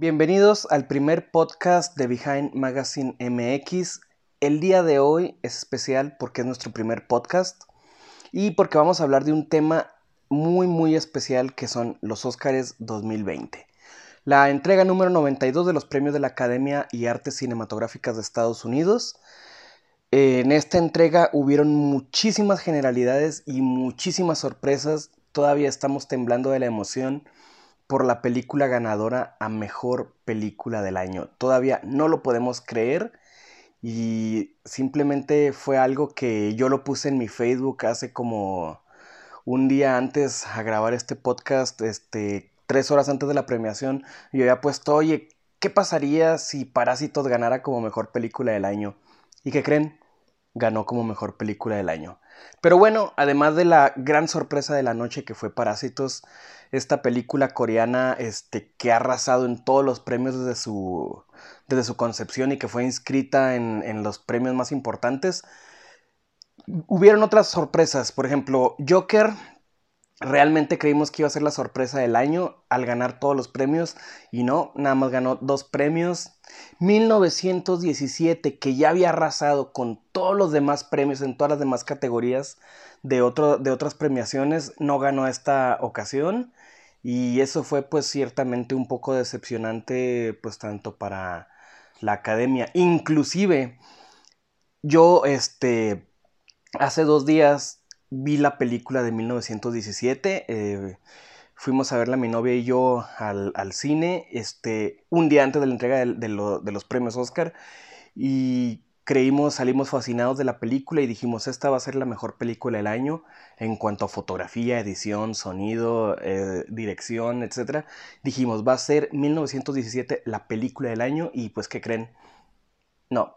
Bienvenidos al primer podcast de Behind Magazine MX. El día de hoy es especial porque es nuestro primer podcast y porque vamos a hablar de un tema muy muy especial que son los Óscares 2020. La entrega número 92 de los premios de la Academia y Artes Cinematográficas de Estados Unidos. En esta entrega hubieron muchísimas generalidades y muchísimas sorpresas. Todavía estamos temblando de la emoción por la película ganadora a mejor película del año. Todavía no lo podemos creer y simplemente fue algo que yo lo puse en mi Facebook hace como un día antes a grabar este podcast, este, tres horas antes de la premiación. Yo había puesto, oye, ¿qué pasaría si Parásitos ganara como mejor película del año? ¿Y qué creen? Ganó como mejor película del año. Pero bueno, además de la gran sorpresa de la noche que fue Parásitos, esta película coreana este, que ha arrasado en todos los premios desde su, desde su concepción y que fue inscrita en, en los premios más importantes, hubieron otras sorpresas. Por ejemplo, Joker Realmente creímos que iba a ser la sorpresa del año al ganar todos los premios y no, nada más ganó dos premios. 1917, que ya había arrasado con todos los demás premios en todas las demás categorías de, otro, de otras premiaciones, no ganó esta ocasión y eso fue pues ciertamente un poco decepcionante pues tanto para la academia. Inclusive yo este hace dos días vi la película de 1917. Eh, fuimos a verla mi novia y yo al, cine, este, un día antes de la entrega de, los premios Oscar. Y creímos, salimos fascinados de la película y dijimos, esta va a ser la mejor película del año en cuanto a fotografía, edición, sonido, eh, dirección, etc. Dijimos, va a ser 1917 la película del año y pues, ¿qué creen? No.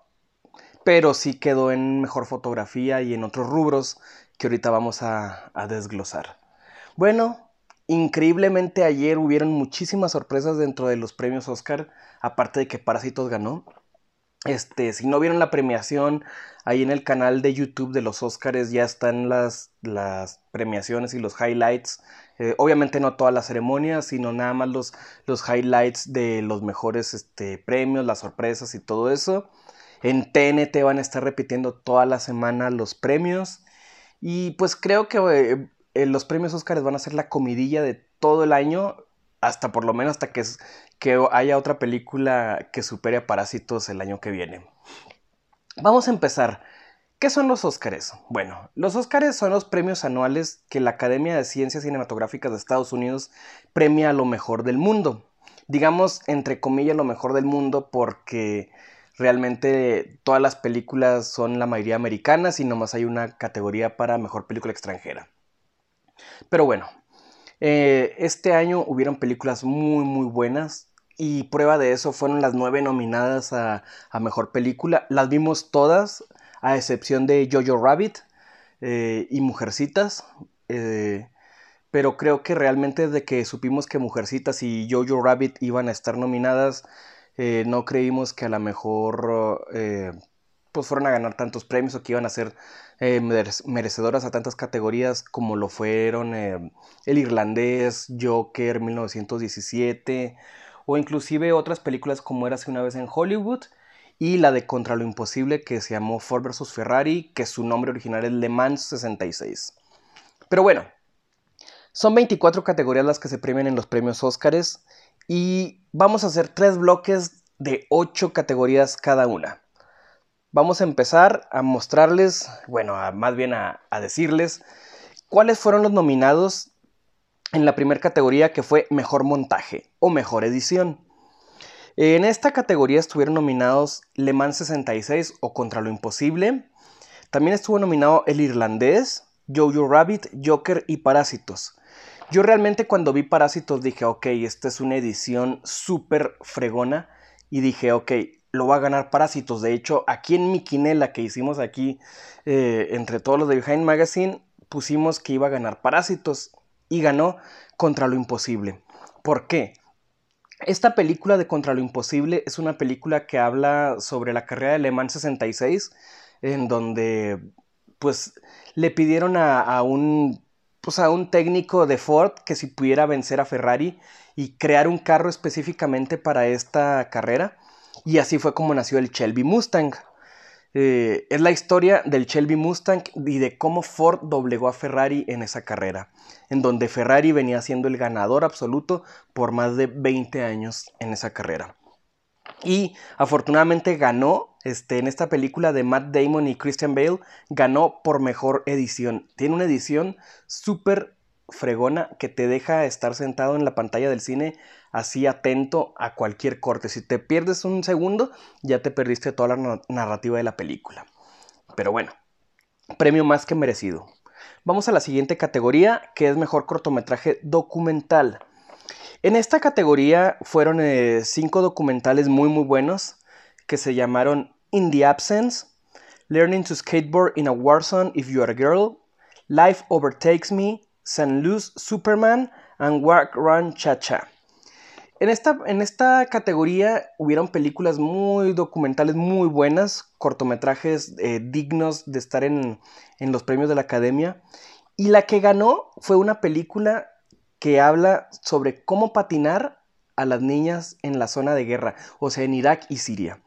Pero sí quedó en mejor fotografía y en otros rubros que ahorita vamos a, desglosar. Bueno, increíblemente ayer hubieron muchísimas sorpresas dentro de los premios Oscar, aparte de que Parásitos ganó. Este, si no vieron la premiación, ahí en el canal de YouTube de los Oscars ya están las, las premiaciones y los highlights. Eh, obviamente no toda la ceremonia, sino nada más los, los highlights de los mejores este, premios, las sorpresas y todo eso. En TNT van a estar repitiendo toda la semana los premios. Y pues creo que eh, eh, los premios Oscars van a ser la comidilla de todo el año, hasta por lo menos hasta que, que haya otra película que supere a Parásitos el año que viene. Vamos a empezar. ¿Qué son los Óscares? Bueno, los Óscares son los premios anuales que la Academia de Ciencias Cinematográficas de Estados Unidos premia a lo mejor del mundo. Digamos, entre comillas, lo mejor del mundo porque Realmente todas las películas son la mayoría americanas y nomás hay una categoría para mejor película extranjera. Pero bueno, eh, este año hubieron películas muy muy buenas y prueba de eso fueron las nueve nominadas a, mejor película. Las vimos todas, a excepción de Jojo Rabbit eh, y Mujercitas. Eh, pero creo que realmente desde que supimos que Mujercitas y Jojo Rabbit iban a estar nominadas, eh, no creímos que a lo mejor eh, pues fueron a ganar tantos premios o que iban a ser eh, merecedoras a tantas categorías como lo fueron El Irlandés, Joker 1917 o inclusive otras películas como Érase una vez en Hollywood y la de Contra lo Imposible que se llamó Ford vs. Ferrari, que su nombre original es Le Mans 66. Pero bueno, son 24 categorías las que se premian en los premios Óscares y vamos a hacer tres bloques de ocho categorías cada una. Vamos a empezar a mostrarles, bueno, más bien a, decirles cuáles fueron los nominados en la primera categoría que fue Mejor Montaje o Mejor Edición. En esta categoría estuvieron nominados Le Mans 66 o Contra lo Imposible. También estuvo nominado El Irlandés, Jojo Rabbit, Joker y Parásitos. Yo realmente cuando vi Parásitos dije, ok, esta es una edición súper fregona. Y dije, ok, lo va a ganar Parásitos. De hecho, aquí en mi quinela que hicimos aquí, eh, entre todos los de Behind Magazine, pusimos que iba a ganar Parásitos. Y ganó Contra lo Imposible. ¿Por qué? Esta película de Contra lo Imposible es una película que habla sobre la carrera de Le Mans 66, en donde pues le pidieron a un pues, a un técnico de Ford que si pudiera vencer a Ferrari y crear un carro específicamente para esta carrera. Y así fue como nació el Shelby Mustang. Eh, es la historia del Shelby Mustang y de cómo Ford doblegó a Ferrari en esa carrera, en donde Ferrari venía siendo el ganador absoluto por más de 20 años en esa carrera. Y afortunadamente ganó este, en esta película de Matt Damon y Christian Bale, ganó por mejor edición. Tiene una edición súper fregona que te deja estar sentado en la pantalla del cine así atento a cualquier corte. Si te pierdes un segundo, ya te perdiste toda la narrativa de la película. Pero bueno, premio más que merecido. Vamos a la siguiente categoría, que es mejor cortometraje documental. En esta categoría fueron eh, cinco documentales muy muy buenos que se llamaron In the Absence, Learning to Skateboard in a Warzone If You Are a Girl, Life Overtakes Me, San Luz Superman and Walk Run Cha Cha. En esta, en esta categoría hubieron películas muy documentales, muy buenas, cortometrajes eh, dignos de estar en, en los premios de la academia. Y la que ganó fue una película que habla sobre cómo patinar a las niñas en la zona de guerra, o sea, en Irak y Siria.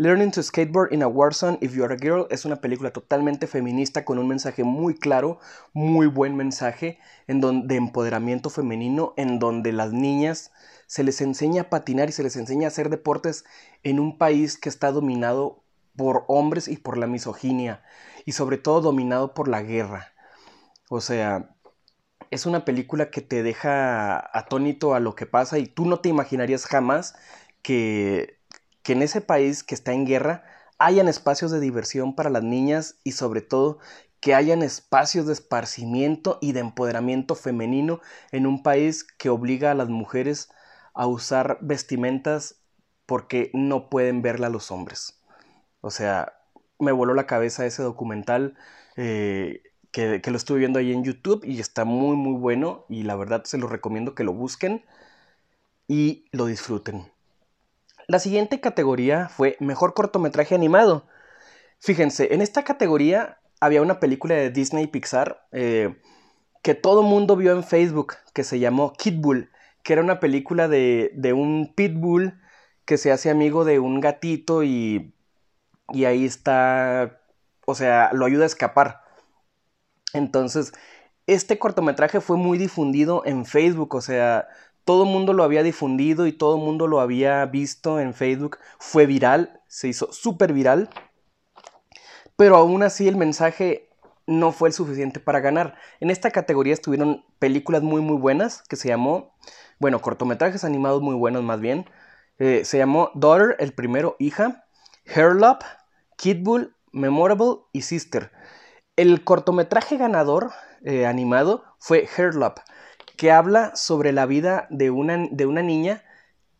Learning to Skateboard in a Warzone If You're a Girl es una película totalmente feminista con un mensaje muy claro, muy buen mensaje en donde, de empoderamiento femenino, en donde las niñas se les enseña a patinar y se les enseña a hacer deportes en un país que está dominado por hombres y por la misoginia y sobre todo dominado por la guerra. O sea, es una película que te deja atónito a lo que pasa y tú no te imaginarías jamás que, que en ese país que está en guerra hayan espacios de diversión para las niñas y sobre todo que hayan espacios de esparcimiento y de empoderamiento femenino en un país que obliga a las mujeres a usar vestimentas porque no pueden verla los hombres. O sea, me voló la cabeza ese documental eh, que, lo estuve viendo ahí en YouTube y está muy muy bueno y la verdad se los recomiendo que lo busquen y lo disfruten. La siguiente categoría fue Mejor cortometraje animado. Fíjense, en esta categoría había una película de Disney Pixar eh, que todo mundo vio en Facebook que se llamó Kid Bull, que era una película de, de un pitbull que se hace amigo de un gatito y, y ahí está, o sea, lo ayuda a escapar. Entonces, este cortometraje fue muy difundido en Facebook, o sea, todo el mundo lo había difundido y todo el mundo lo había visto en Facebook. Fue viral, se hizo súper viral. Pero aún así el mensaje no fue el suficiente para ganar. En esta categoría estuvieron películas muy muy buenas que se llamó, bueno, cortometrajes animados muy buenos más bien. Eh, se llamó Daughter, el primero, hija, Hairlop, Kidbull, Memorable y Sister. El cortometraje ganador eh, animado fue Hairlop, que habla sobre la vida de una, de una niña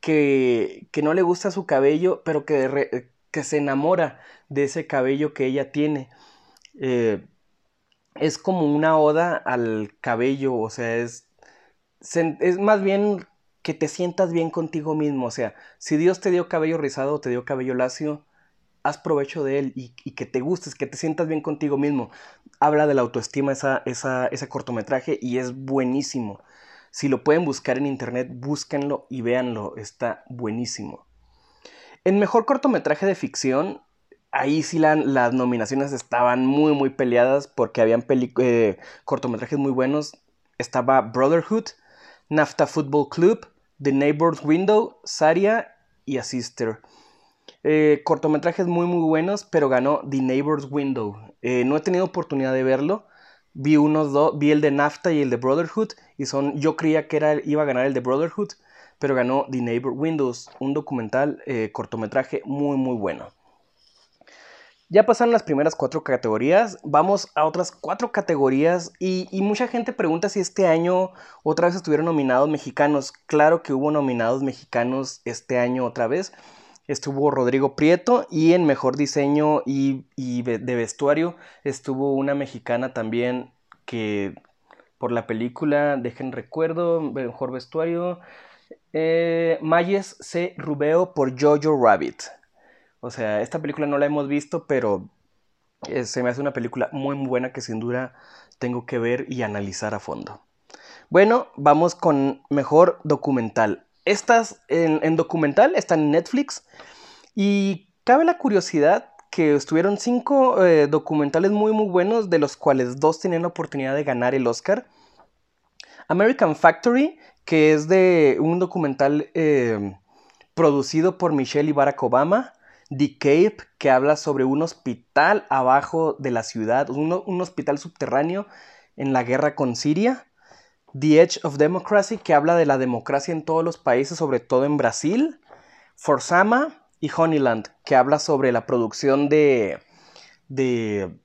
que, que, no le gusta su cabello, pero que, que, se enamora de ese cabello que ella tiene. Eh, es como una oda al cabello, o sea, es, es más bien que te sientas bien contigo mismo, o sea, si Dios te dio cabello rizado, te dio cabello lacio, haz provecho de él y, que te gustes, que te sientas bien contigo mismo. Habla de la autoestima esa, ese cortometraje y es buenísimo. Si lo pueden buscar en internet, búsquenlo y véanlo, está buenísimo. En mejor cortometraje de ficción, ahí sí las nominaciones estaban muy, muy peleadas porque habían eh, cortometrajes muy buenos. Estaba Brotherhood, NAFTA Football Club, The Neighbor's Window, Saria y A Sister. Eh, cortometrajes muy muy buenos, pero ganó The Neighbor's Window. Eh, no he tenido oportunidad de verlo. Vi unos dos, vi el de NAFTA y el de Brotherhood y son, yo creía que era, iba a ganar el de Brotherhood, pero ganó The Neighbor Windows, un documental eh, cortometraje muy muy bueno. Ya pasaron las primeras cuatro categorías, vamos a otras cuatro categorías y, y, mucha gente pregunta si este año otra vez estuvieron nominados mexicanos. Claro que hubo nominados mexicanos este año otra vez estuvo Rodrigo Prieto y en mejor diseño y, de vestuario estuvo una mexicana también que por la película, dejen recuerdo, mejor vestuario, eh, Mayes C. Rubeo por Jojo Rabbit. O sea, esta película no la hemos visto, pero Eh, se me hace una película muy buena que sin duda tengo que ver y analizar a fondo. Bueno, vamos con mejor documental. Estas en, documental están en Netflix y cabe la curiosidad que estuvieron cinco eh, documentales muy muy buenos de los cuales dos tenían la oportunidad de ganar el Oscar. American Factory, que es de un documental eh, producido por Michelle y Barack Obama. The Cape, que habla sobre un hospital abajo de la ciudad, un, hospital subterráneo en la guerra con Siria. The Edge of Democracy, que habla de la democracia en todos los países, sobre todo en Brasil. Forsama y Honeyland, que habla sobre la producción de, de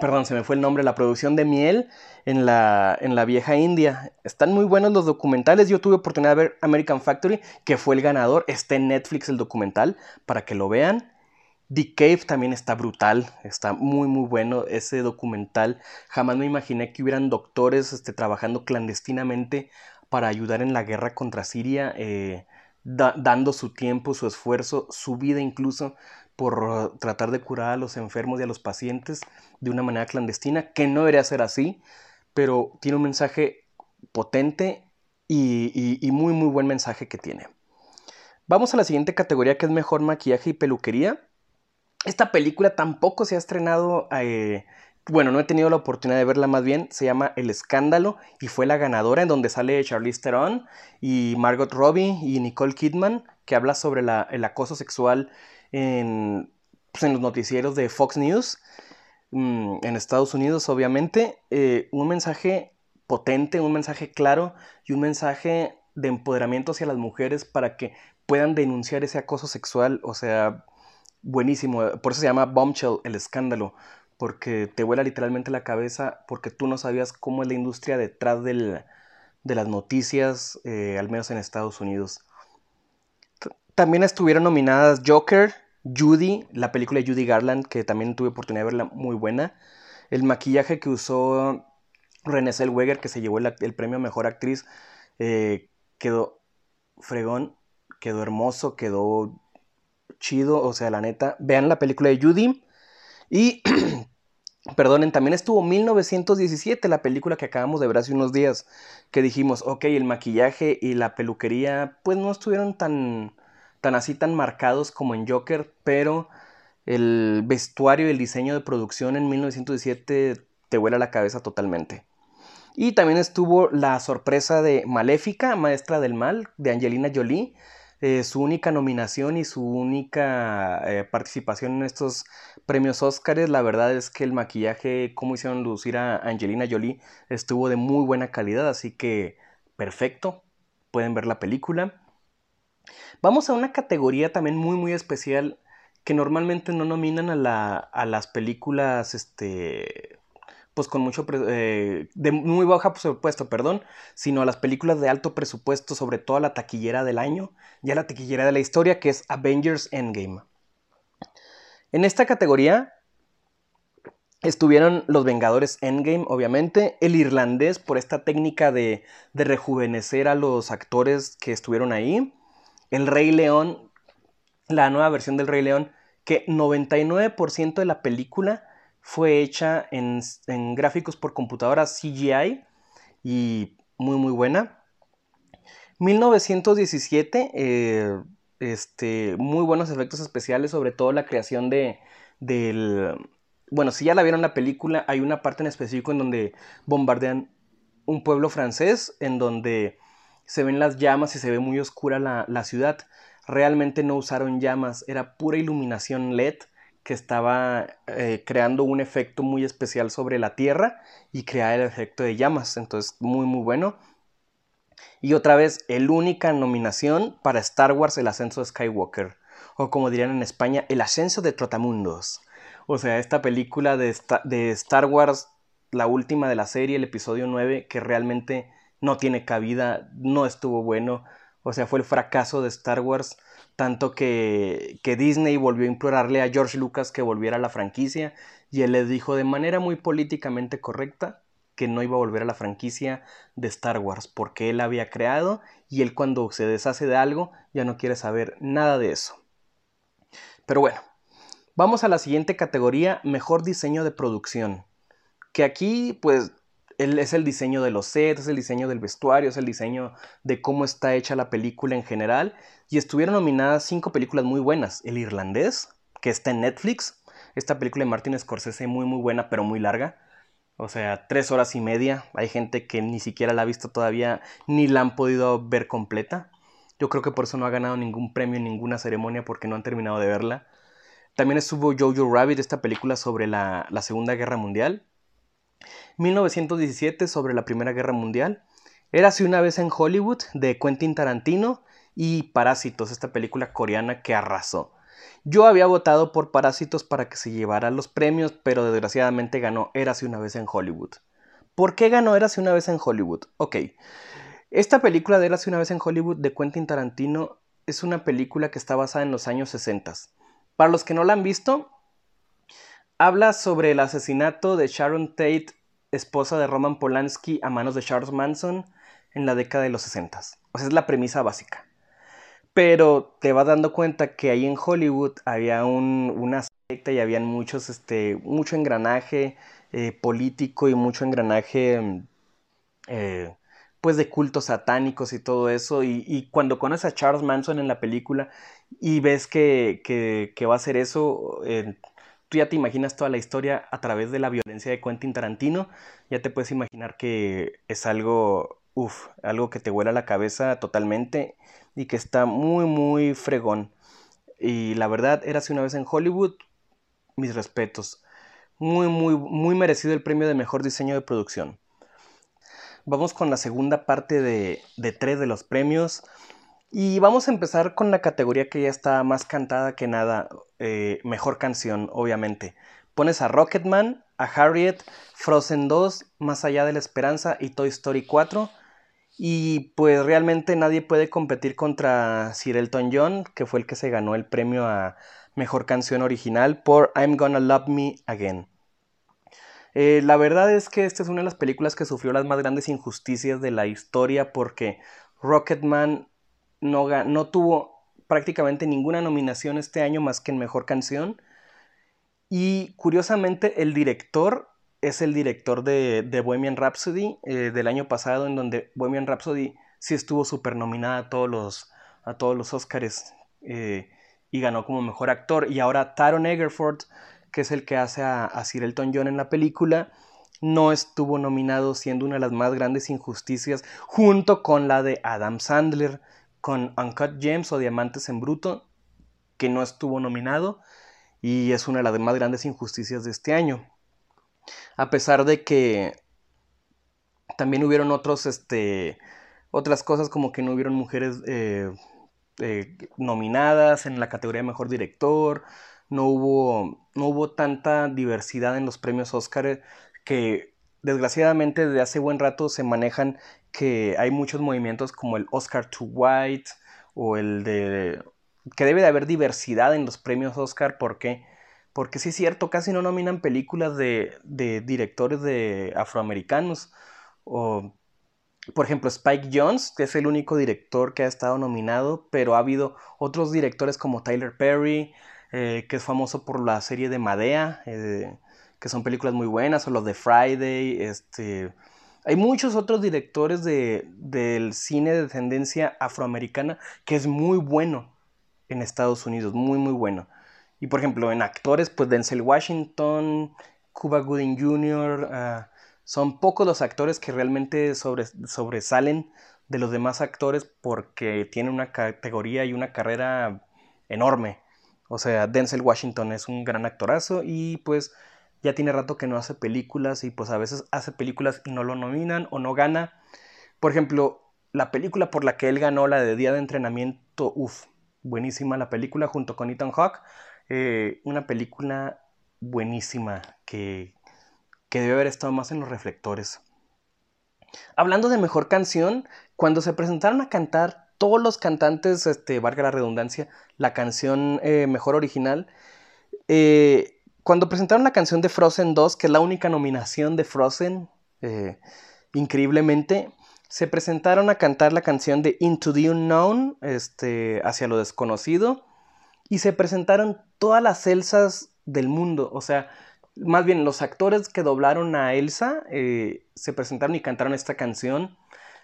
perdón, se me fue el nombre, la producción de miel en la, en la vieja India. Están muy buenos los documentales. Yo tuve oportunidad de ver American Factory, que fue el ganador. Está en Netflix el documental para que lo vean. The Cave también está brutal, está muy muy bueno ese documental. Jamás me imaginé que hubieran doctores este, trabajando clandestinamente para ayudar en la guerra contra Siria, eh, dando su tiempo, su esfuerzo, su vida incluso por tratar de curar a los enfermos y a los pacientes de una manera clandestina, que no debería ser así, pero tiene un mensaje potente y, y, muy muy buen mensaje que tiene. Vamos a la siguiente categoría que es mejor maquillaje y peluquería. Esta película tampoco se ha estrenado, eh, bueno, no he tenido la oportunidad de verla más bien, se llama El Escándalo y fue la ganadora en donde sale Charlize Theron y Margot Robbie y Nicole Kidman, que habla sobre el acoso sexual en, pues, en los noticieros de Fox News, mm, en Estados Unidos obviamente, eh, un mensaje potente, un mensaje claro y un mensaje de empoderamiento hacia las mujeres para que puedan denunciar ese acoso sexual, o sea, buenísimo, por eso se llama Bombshell, el escándalo, porque te vuela literalmente la cabeza porque tú no sabías cómo es la industria detrás de las noticias, eh, al menos en Estados Unidos. También estuvieron nominadas Joker, Judy, la película de Judy Garland, que también tuve oportunidad de verla, muy buena. El maquillaje que usó Renée Zellweger, que se llevó el, premio a Mejor Actriz, eh, quedó fregón, quedó hermoso, quedó chido, o sea, la neta. Vean la película de Judy. Y, perdonen, también estuvo 1917, la película que acabamos de ver hace unos días, que dijimos, ok, el maquillaje y la peluquería, pues no estuvieron tan tan así tan marcados como en Joker, pero el vestuario y el diseño de producción en 1917 te vuela la cabeza totalmente. Y también estuvo la sorpresa de Maléfica, Maestra del Mal, de Angelina Jolie. Eh, su única nominación y su única eh, participación en estos premios Oscars. La verdad es que el maquillaje, como hicieron lucir a Angelina Jolie, estuvo de muy buena calidad, así que perfecto. Pueden ver la película. Vamos a una categoría también muy muy especial que normalmente no nominan a, las películas, este, pues con mucho, eh, de muy baja presupuesto, perdón, sino a las películas de alto presupuesto, sobre todo a la taquillera del año, ya la taquillera de la historia, que es Avengers Endgame. En esta categoría estuvieron los Vengadores Endgame, obviamente, el irlandés por esta técnica de, de rejuvenecer a los actores que estuvieron ahí, el Rey León, la nueva versión del Rey León, que 99% de la película fue hecha en, gráficos por computadora CGI y muy muy buena. 1917, eh, este, muy buenos efectos especiales, sobre todo la creación de, del... Bueno, si ya la vieron la película, hay una parte en específico en donde bombardean un pueblo francés, en donde se ven las llamas y se ve muy oscura la, ciudad. Realmente no usaron llamas, era pura iluminación LED que estaba eh, creando un efecto muy especial sobre la Tierra y crear el efecto de llamas. Entonces, muy, muy bueno. Y otra vez, el única nominación para Star Wars, el ascenso de Skywalker. O como dirían en España, el ascenso de Trotamundos. O sea, esta película de, de Star Wars, la última de la serie, el episodio 9, que realmente no tiene cabida, no estuvo bueno. O sea, fue el fracaso de Star Wars, tanto que, que Disney volvió a implorarle a George Lucas que volviera a la franquicia y él le dijo de manera muy políticamente correcta que no iba a volver a la franquicia de Star Wars porque él había creado y él cuando se deshace de algo ya no quiere saber nada de eso. Pero bueno, Vamos a la siguiente categoría, mejor diseño de producción. Que aquí, pues, es el diseño de los sets, es el diseño del vestuario, es el diseño de cómo está hecha la película en general. Y estuvieron nominadas cinco películas muy buenas. El Irlandés, que está en Netflix. Esta película de Martin Scorsese muy muy buena, pero muy larga. O sea, tres horas y media. Hay gente que ni siquiera la ha visto todavía, ni la han podido ver completa. Yo creo que por eso no ha ganado ningún premio en ninguna ceremonia porque no han terminado de verla. También estuvo Jojo Rabbit, esta película sobre la, la Segunda Guerra Mundial. 1917 sobre la Primera Guerra Mundial. Érase una vez en Hollywood de Quentin Tarantino y Parásitos, esta película coreana que arrasó. Yo había votado por Parásitos para que se llevara los premios, pero desgraciadamente ganó Érase una vez en Hollywood. ¿Por qué ganó Érase una vez en Hollywood? Ok. Esta película de Érase una vez en Hollywood de Quentin Tarantino es una película que está basada en los años 60. Para los que no la han visto, habla sobre el asesinato de Sharon Tate, esposa de Roman Polanski, a manos de Charles Manson en la década de los 60. O sea, es la premisa básica. Pero te vas dando cuenta que ahí en Hollywood había un, una secta y habían muchos, este, mucho engranaje eh, político y mucho engranaje eh, pues de cultos satánicos y todo eso. Y, cuando conoces a Charles Manson en la película y ves que, que, va a hacer eso, eh, ya te imaginas toda la historia a través de la violencia de Quentin Tarantino, ya te puedes imaginar que es algo, uff, algo que te vuela la cabeza totalmente y que está muy, muy fregón. Y la verdad, era una vez en Hollywood, mis respetos. Muy, muy, muy merecido el premio de mejor diseño de producción. Vamos con la segunda parte de, de tres de los premios. Y vamos a empezar con la categoría que ya está más cantada que nada. Eh, mejor canción, obviamente. Pones a Rocketman, a Harriet, Frozen 2, Más allá de la esperanza y Toy Story 4 y pues realmente nadie puede competir contra Sir Elton John, que fue el que se ganó el premio a Mejor Canción Original por I'm Gonna Love Me Again. Eh, la verdad es que esta es una de las películas que sufrió las más grandes injusticias de la historia porque Rocketman no, no tuvo prácticamente ninguna nominación este año más que en Mejor Canción. Y curiosamente el director es el director de, Bohemian Rhapsody eh, del año pasado, en donde Bohemian Rhapsody sí estuvo super nominada a todos los, a todos los Oscars eh, y ganó como mejor actor. Y ahora Taron Egerford, que es el que hace a, a Sir Elton John en la película, no estuvo nominado, siendo una de las más grandes injusticias, junto con la de Adam Sandler, con Uncut Gems o Diamantes en Bruto, que no estuvo nominado y es una de las más grandes injusticias de este año. A pesar de que también hubieron otros, este, otras cosas como que no hubieron mujeres eh, eh, nominadas en la categoría de mejor director, no hubo, no hubo tanta diversidad en los premios Oscar que desgraciadamente desde hace buen rato se manejan que hay muchos movimientos como el Oscar to White o el de que debe de haber diversidad en los premios Oscar porque porque sí es cierto, casi no nominan películas de, directores de afroamericanos. O, por ejemplo, Spike Jones, que es el único director que ha estado nominado, pero ha habido otros directores como Tyler Perry, eh, que es famoso por la serie de Madea, eh, que son películas muy buenas, o los de Friday, este... Hay muchos otros directores de, del cine de tendencia afroamericana que es muy bueno en Estados Unidos, muy muy bueno. Y por ejemplo, en actores, pues Denzel Washington, Cuba Gooding Jr., ah, son pocos los actores que realmente sobresalen de los demás actores porque tienen una categoría y una carrera enorme. O sea, Denzel Washington es un gran actorazo y pues ya tiene rato que no hace películas y pues a veces hace películas y no lo nominan o no gana. Por ejemplo, la película por la que él ganó, la de Día de Entrenamiento, uff, buenísima la película junto con Ethan Hawke. Eh, una película buenísima que, que debe haber estado más en los reflectores. Hablando de mejor canción, cuando se presentaron a cantar todos los cantantes, este, valga la redundancia, la canción eh, mejor original, eh, cuando presentaron la canción de Frozen 2, que es la única nominación de Frozen, increíblemente, se presentaron a cantar la canción de Into the Unknown, este, hacia lo desconocido, y se presentaron todas las Elsas del mundo. O sea, más bien los actores que doblaron a Elsa eh, se presentaron y cantaron esta canción.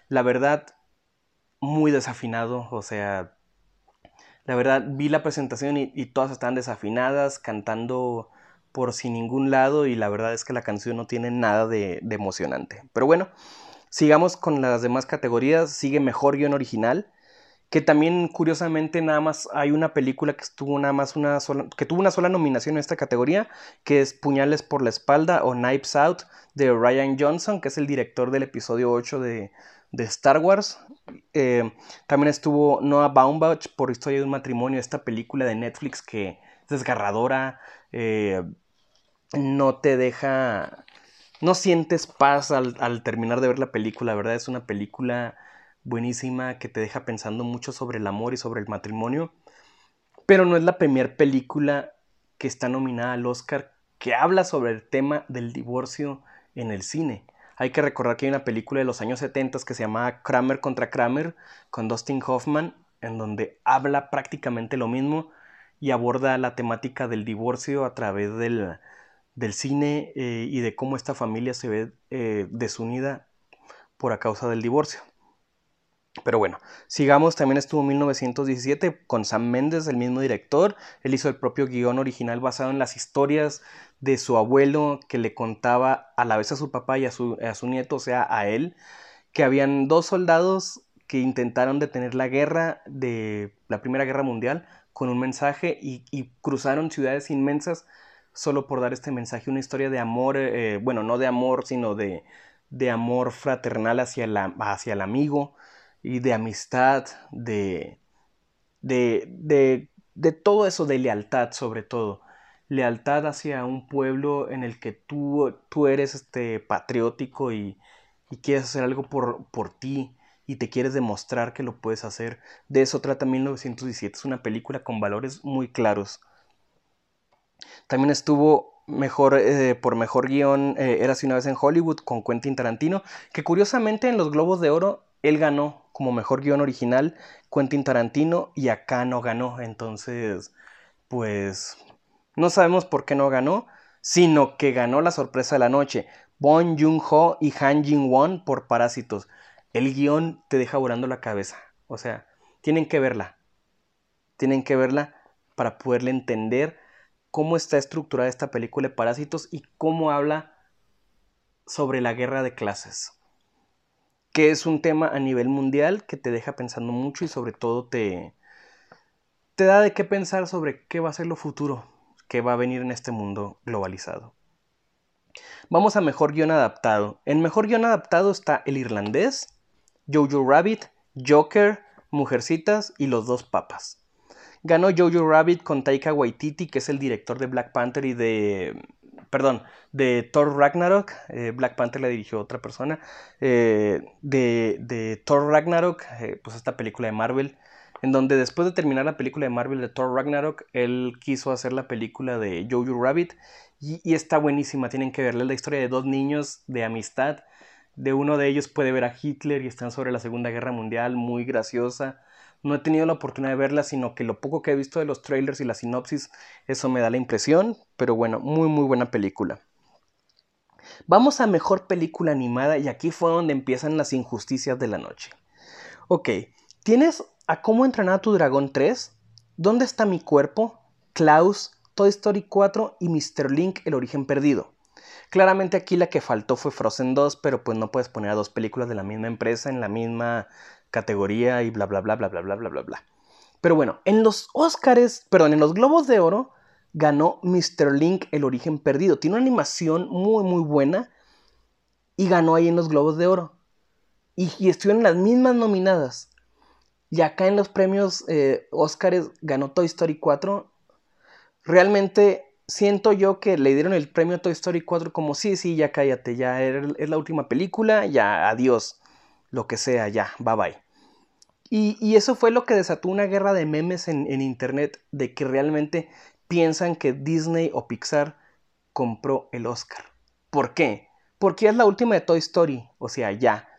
La verdad, muy desafinado. O sea, la verdad, vi la presentación y, todas estaban desafinadas, cantando por sin ningún lado y la verdad es que la canción no tiene nada de, emocionante. Pero bueno, sigamos con las demás categorías. Sigue mejor guion original que también curiosamente nada más hay una película que estuvo nada más una sola, que tuvo una sola nominación en esta categoría, que es Puñales por la espalda o Knives Out de Ryan Johnson, que es el director del episodio 8 de, Star Wars. Eh, también estuvo Noah Baumbach por Historia de un matrimonio, esta película de Netflix que es desgarradora, eh, no te deja, no sientes paz al, terminar de ver la película, ¿verdad? Es una película buenísima que te deja pensando mucho sobre el amor y sobre el matrimonio, pero no es la primera película que está nominada al Oscar que habla sobre el tema del divorcio en el cine. Hay que recordar que hay una película de los años 70 que se llama Kramer contra Kramer con Dustin Hoffman, en donde habla prácticamente lo mismo y aborda la temática del divorcio a través del, cine eh, y de cómo esta familia se ve eh, desunida por a causa del divorcio. Pero bueno, sigamos, también estuvo en 1917 con Sam Mendes, el mismo director. Él hizo el propio guion original basado en las historias de su abuelo que le contaba a la vez a su papá y a su, a su nieto, o sea, a él, que habían dos soldados que intentaron detener la guerra de la Primera Guerra Mundial con un mensaje y, cruzaron ciudades inmensas solo por dar este mensaje, una historia de amor, eh, bueno, no de amor, sino de, de amor fraternal hacia, la, hacia el amigo y de amistad, de, de, de, todo eso, de lealtad sobre todo. Lealtad hacia un pueblo en el que tú, tú eres este, patriótico y, y quieres hacer algo por, por ti y te quieres demostrar que lo puedes hacer. De eso trata 1917. Es una película con valores muy claros. También estuvo mejor eh, por mejor guion eh, Eras una vez en Hollywood con Quentin Tarantino, que curiosamente en los Globos de Oro él ganó como mejor guion original Quentin Tarantino y acá no ganó. Entonces, pues no sabemos por qué no ganó, sino que ganó la sorpresa de la noche. Bon Joon-ho y Han Jin-won por Parásitos. El guion te deja volando la cabeza. O sea, tienen que verla. Tienen que verla para poderle entender cómo está estructurada esta película de Parásitos y cómo habla sobre la guerra de clases que es un tema a nivel mundial que te deja pensando mucho y sobre todo te, te da de qué pensar sobre qué va a ser lo futuro que va a venir en este mundo globalizado. Vamos a mejor guion adaptado. En mejor guion adaptado está El Irlandés, Jojo Rabbit, Joker, Mujercitas y Los Dos Papas. Ganó Jojo Rabbit con Taika Waititi, que es el director de Black Panther y de perdón, de Thor Ragnarok, eh, Black Panther la dirigió otra persona, eh, de, Thor Ragnarok, eh, pues esta película de Marvel, en donde después de terminar la película de Marvel de Thor Ragnarok, él quiso hacer la película de Jojo Rabbit. Y, está buenísima, tienen que verla, la historia de dos niños de amistad, de uno de ellos puede ver a Hitler y están sobre la Segunda Guerra Mundial, muy graciosa. No he tenido la oportunidad de verla, sino que lo poco que he visto de los trailers y la sinopsis, eso me da la impresión. Pero bueno, muy muy buena película. Vamos a mejor película animada y aquí fue donde empiezan las injusticias de la noche. Ok, tienes a Cómo entrenar a tu dragón 3, ¿Dónde está mi cuerpo? Klaus, Toy Story 4 y Mr. Link, El origen perdido. Claramente aquí la que faltó fue Frozen 2, pero pues no puedes poner a dos películas de la misma empresa en la misma categoría y bla, bla, bla, bla, bla, bla, bla, bla, bla. Pero bueno, en los Oscars, perdón, en los Globos de Oro ganó Mr. Link El origen perdido. Tiene una animación muy, muy buena y ganó ahí en los Globos de Oro. Y, y estuvieron las mismas nominadas. Y acá en los premios eh, Oscars ganó Toy Story 4. Realmente siento yo que le dieron el premio Toy Story 4 como sí, sí, ya cállate, ya es la última película, ya adiós lo que sea, ya, bye bye. Y, eso fue lo que desató una guerra de memes en, en, internet de que realmente piensan que Disney o Pixar compró el Oscar. ¿Por qué? Porque es la última de Toy Story, o sea, ya.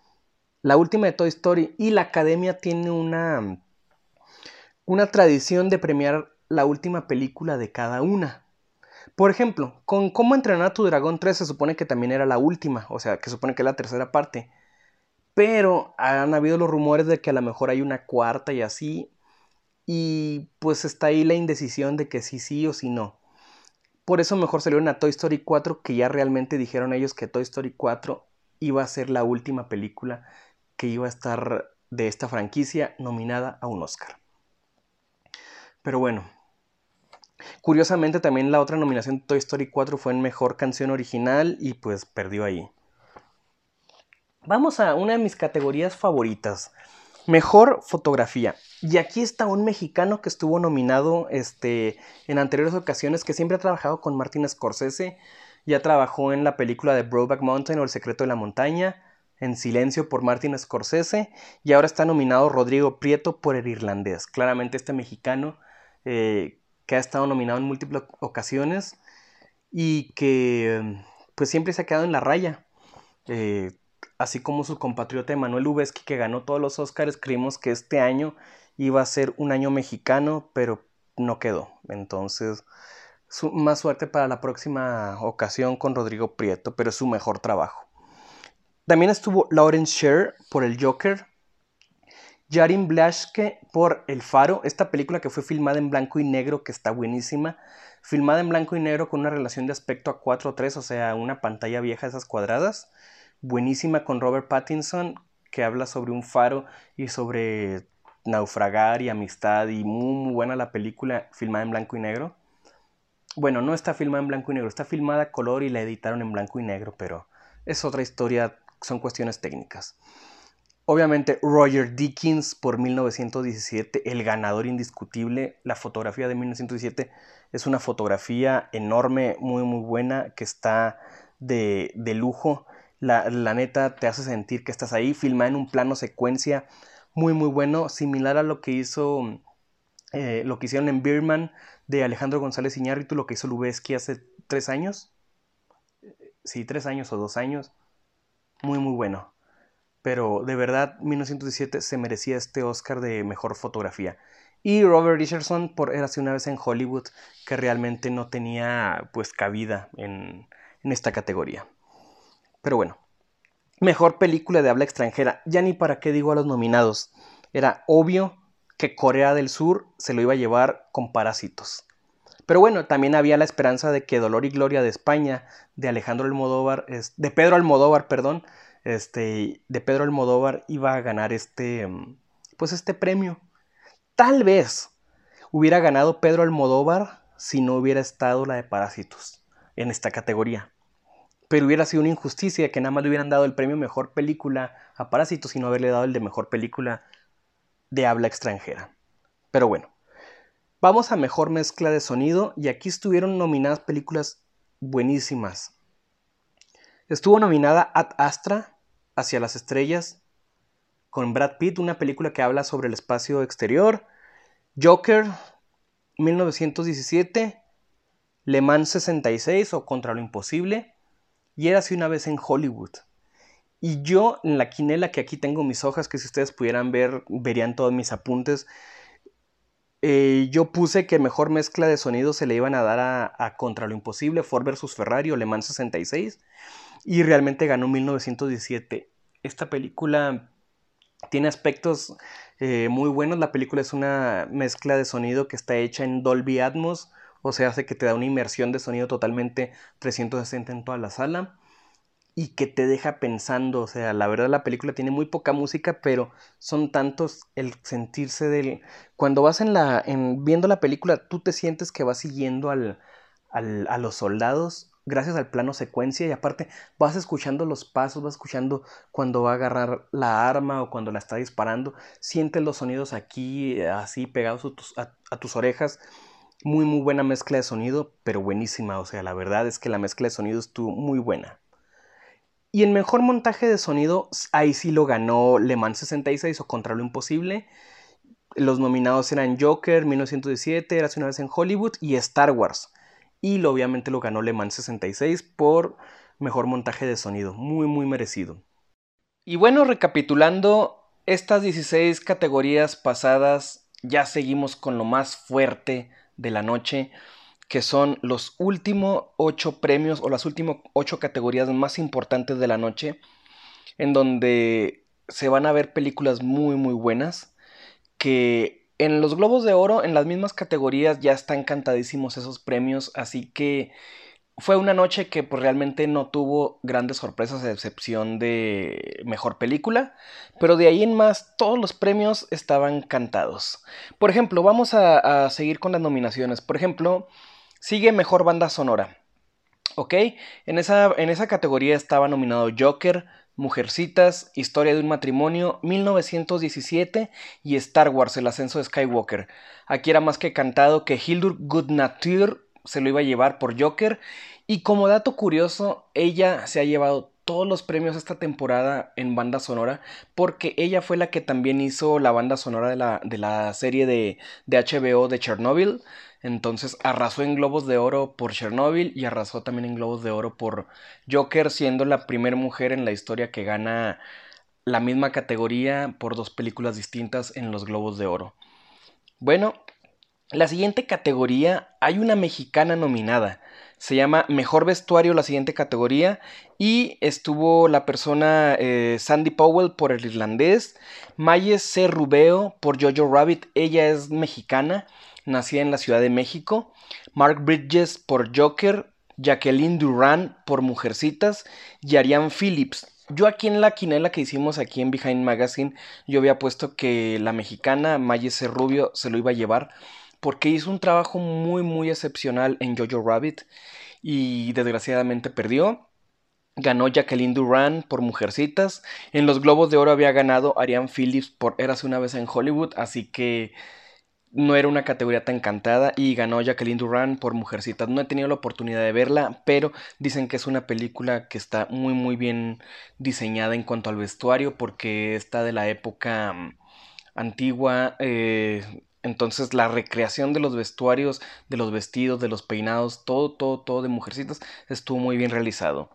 La última de Toy Story y la academia tiene una, una tradición de premiar la última película de cada una. Por ejemplo, con Cómo entrenar a tu dragón 3 se supone que también era la última, o sea, que supone que es la tercera parte. Pero han habido los rumores de que a lo mejor hay una cuarta y así. Y pues está ahí la indecisión de que sí, sí o sí no. Por eso mejor salieron a Toy Story 4, que ya realmente dijeron ellos que Toy Story 4 iba a ser la última película que iba a estar de esta franquicia nominada a un Oscar. Pero bueno, curiosamente también la otra nominación de Toy Story 4 fue en Mejor Canción Original y pues perdió ahí. Vamos a una de mis categorías favoritas. Mejor fotografía. Y aquí está un mexicano que estuvo nominado este, en anteriores ocasiones, que siempre ha trabajado con Martin Scorsese. Ya trabajó en la película de Brokeback Mountain o El secreto de la montaña, en silencio por Martin Scorsese. Y ahora está nominado Rodrigo Prieto por El Irlandés. Claramente este mexicano eh, que ha estado nominado en múltiples ocasiones y que pues siempre se ha quedado en la raya. Eh, así como su compatriota Emanuel Lubezki, que ganó todos los Oscars, creímos que este año iba a ser un año mexicano, pero no quedó. Entonces, más suerte para la próxima ocasión con Rodrigo Prieto, pero es su mejor trabajo. También estuvo Lawrence Sher por El Joker, Jarin Blaschke por El Faro, esta película que fue filmada en blanco y negro, que está buenísima, filmada en blanco y negro con una relación de aspecto a 4.3, o sea, una pantalla vieja esas cuadradas buenísima con Robert Pattinson, que habla sobre un faro y sobre naufragar y amistad y muy, buena la película filmada en blanco y negro. Bueno, no está filmada en blanco y negro, está filmada a color y la editaron en blanco y negro, pero es otra historia, son cuestiones técnicas. Obviamente Roger Dickens por 1917, el ganador indiscutible. La fotografía de 1917 es una fotografía enorme, muy muy buena, que está de, de lujo. La, neta te hace sentir que estás ahí, filmada en un plano secuencia muy muy bueno, similar a lo que hizo eh, lo que hicieron en Birman de Alejandro González Iñárritu, lo que hizo Lubeski hace tres años. Sí, tres años o dos años. Muy muy bueno. Pero de verdad, 1917 se merecía este Oscar de mejor fotografía. Y Robert Richardson por Érase una vez en Hollywood, que realmente no tenía pues cabida en esta categoría. Pero bueno, mejor película de habla extranjera. Ya ni para qué digo a los nominados. Era obvio que Corea del Sur se lo iba a llevar con Parásitos. Pero bueno, también había la esperanza de que Dolor y Gloria de España, de Alejandro Almodóvar, de Pedro Almodóvar, perdón, este, de Pedro Almodóvar iba a ganar este, pues este premio. Tal vez hubiera ganado Pedro Almodóvar si no hubiera estado la de Parásitos en esta categoría pero hubiera sido una injusticia que nada más le hubieran dado el premio Mejor Película a Parásitos sino haberle dado el de Mejor Película de habla extranjera. Pero bueno, vamos a Mejor Mezcla de Sonido y aquí estuvieron nominadas películas buenísimas. Estuvo nominada Ad Astra, Hacia las Estrellas, con Brad Pitt, una película que habla sobre el espacio exterior. Joker, 1917. Le Mans 66 o Contra lo Imposible y era así una vez en Hollywood. Y yo en la quinela que aquí tengo mis hojas, que si ustedes pudieran ver, verían todos mis apuntes, eh, yo puse que mejor mezcla de sonido se le iban a dar a, Contra lo Imposible, Ford vs Ferrari o Le Mans 66, y realmente ganó 1917. Esta película tiene aspectos eh, muy buenos, la película es una mezcla de sonido que está hecha en Dolby Atmos, o sea, hace que te da una inmersión de sonido totalmente 360 en toda la sala y que te deja pensando, o sea, la verdad la película tiene muy poca música, pero son tantos el sentirse del cuando vas en la en viendo la película, tú te sientes que vas siguiendo al, al, a los soldados gracias al plano secuencia y aparte vas escuchando los pasos, vas escuchando cuando va a agarrar la arma o cuando la está disparando, sientes los sonidos aquí así pegados a tus orejas muy muy buena mezcla de sonido, pero buenísima, o sea, la verdad es que la mezcla de sonido estuvo muy buena. Y el mejor montaje de sonido, ahí sí lo ganó Le Mans 66 o Contra lo Imposible. Los nominados eran Joker, 1917, Era una vez en Hollywood y Star Wars. Y lo, obviamente lo ganó Le Mans 66 por mejor montaje de sonido. Muy, muy merecido. Y bueno, recapitulando estas 16 categorías pasadas, ya seguimos con lo más fuerte de la noche, que son los últimos ocho premios o las últimas ocho categorías más importantes de la noche, en donde se van a ver películas muy muy buenas, que en los Globos de Oro, en las mismas categorías, ya están cantadísimos esos premios, así que fue una noche que pues, realmente no tuvo grandes sorpresas, a excepción de mejor película, pero de ahí en más todos los premios estaban cantados. Por ejemplo, vamos a, seguir con las nominaciones. Por ejemplo, sigue mejor banda sonora. ¿Ok? En esa, en esa categoría estaba nominado Joker, Mujercitas, Historia de un matrimonio, 1917 y Star Wars, El ascenso de Skywalker. Aquí era más que cantado que Hildur Goodnature se lo iba a llevar por Joker. Y como dato curioso, ella se ha llevado todos los premios esta temporada en banda sonora porque ella fue la que también hizo la banda sonora de la, de la serie de, de, HBO de Chernobyl. Entonces arrasó en Globos de Oro por Chernobyl y arrasó también en Globos de Oro por Joker, siendo la primera mujer en la historia que gana la misma categoría por dos películas distintas en los Globos de Oro. Bueno, la siguiente categoría hay una mexicana nominada. Se llama Mejor Vestuario la siguiente categoría. Y estuvo la persona eh, Sandy Powell por el irlandés. Maye C. Rubeo por Jojo Rabbit. Ella es mexicana. Nacida en la Ciudad de México. Mark Bridges por Joker. Jacqueline Duran por Mujercitas. Y Ariane Phillips yo aquí en la quinela que hicimos aquí en Behind Magazine, yo había puesto que la mexicana Maye C. Rubio se lo iba a llevar porque hizo un trabajo muy muy excepcional en Jojo Rabbit y desgraciadamente perdió. Ganó Jacqueline Duran por Mujercitas. En los Globos de Oro había ganado Ariane Phillips por Érase una vez en Hollywood, así que no era una categoría tan cantada y ganó Jacqueline Duran por Mujercitas. No he tenido la oportunidad de verla, pero dicen que es una película que está muy muy bien diseñada en cuanto al vestuario porque está de la época mm, antigua. Eh, entonces la recreación de los vestuarios, de los vestidos, de los peinados, todo, todo, todo de mujercitas estuvo muy bien realizado.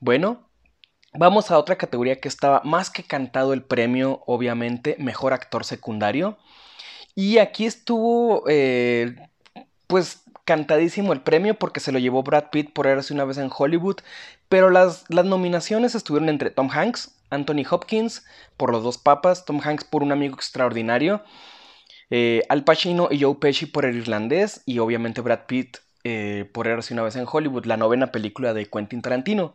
Bueno, vamos a otra categoría que estaba más que cantado el premio, obviamente, mejor actor secundario. Y aquí estuvo, eh, pues, cantadísimo el premio porque se lo llevó Brad Pitt por Eras una vez en Hollywood. Pero las, las nominaciones estuvieron entre Tom Hanks, Anthony Hopkins por Los dos papas, Tom Hanks por Un amigo extraordinario eh, Al Pacino y Joe Pesci por El Irlandés y obviamente Brad Pitt eh, por Erase una vez en Hollywood, la novena película de Quentin Tarantino.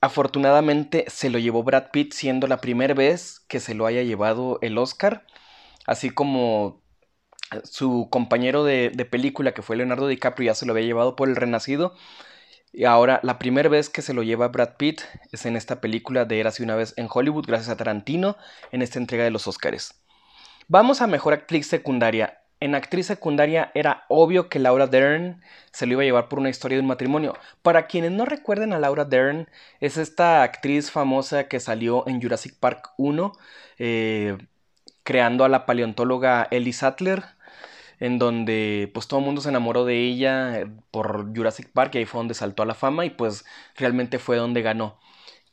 Afortunadamente se lo llevó Brad Pitt siendo la primera vez que se lo haya llevado el Oscar, así como su compañero de, de, película que fue Leonardo DiCaprio ya se lo había llevado por El Renacido. Y ahora la primera vez que se lo lleva Brad Pitt es en esta película de Erase una vez en Hollywood gracias a Tarantino en esta entrega de los Oscars. Vamos a mejor actriz secundaria. En actriz secundaria era obvio que Laura Dern se lo iba a llevar por una historia de un matrimonio. Para quienes no recuerden a Laura Dern, es esta actriz famosa que salió en Jurassic Park 1, eh, creando a la paleontóloga Ellie Sattler, en donde pues todo el mundo se enamoró de ella por Jurassic Park y ahí fue donde saltó a la fama y pues realmente fue donde ganó.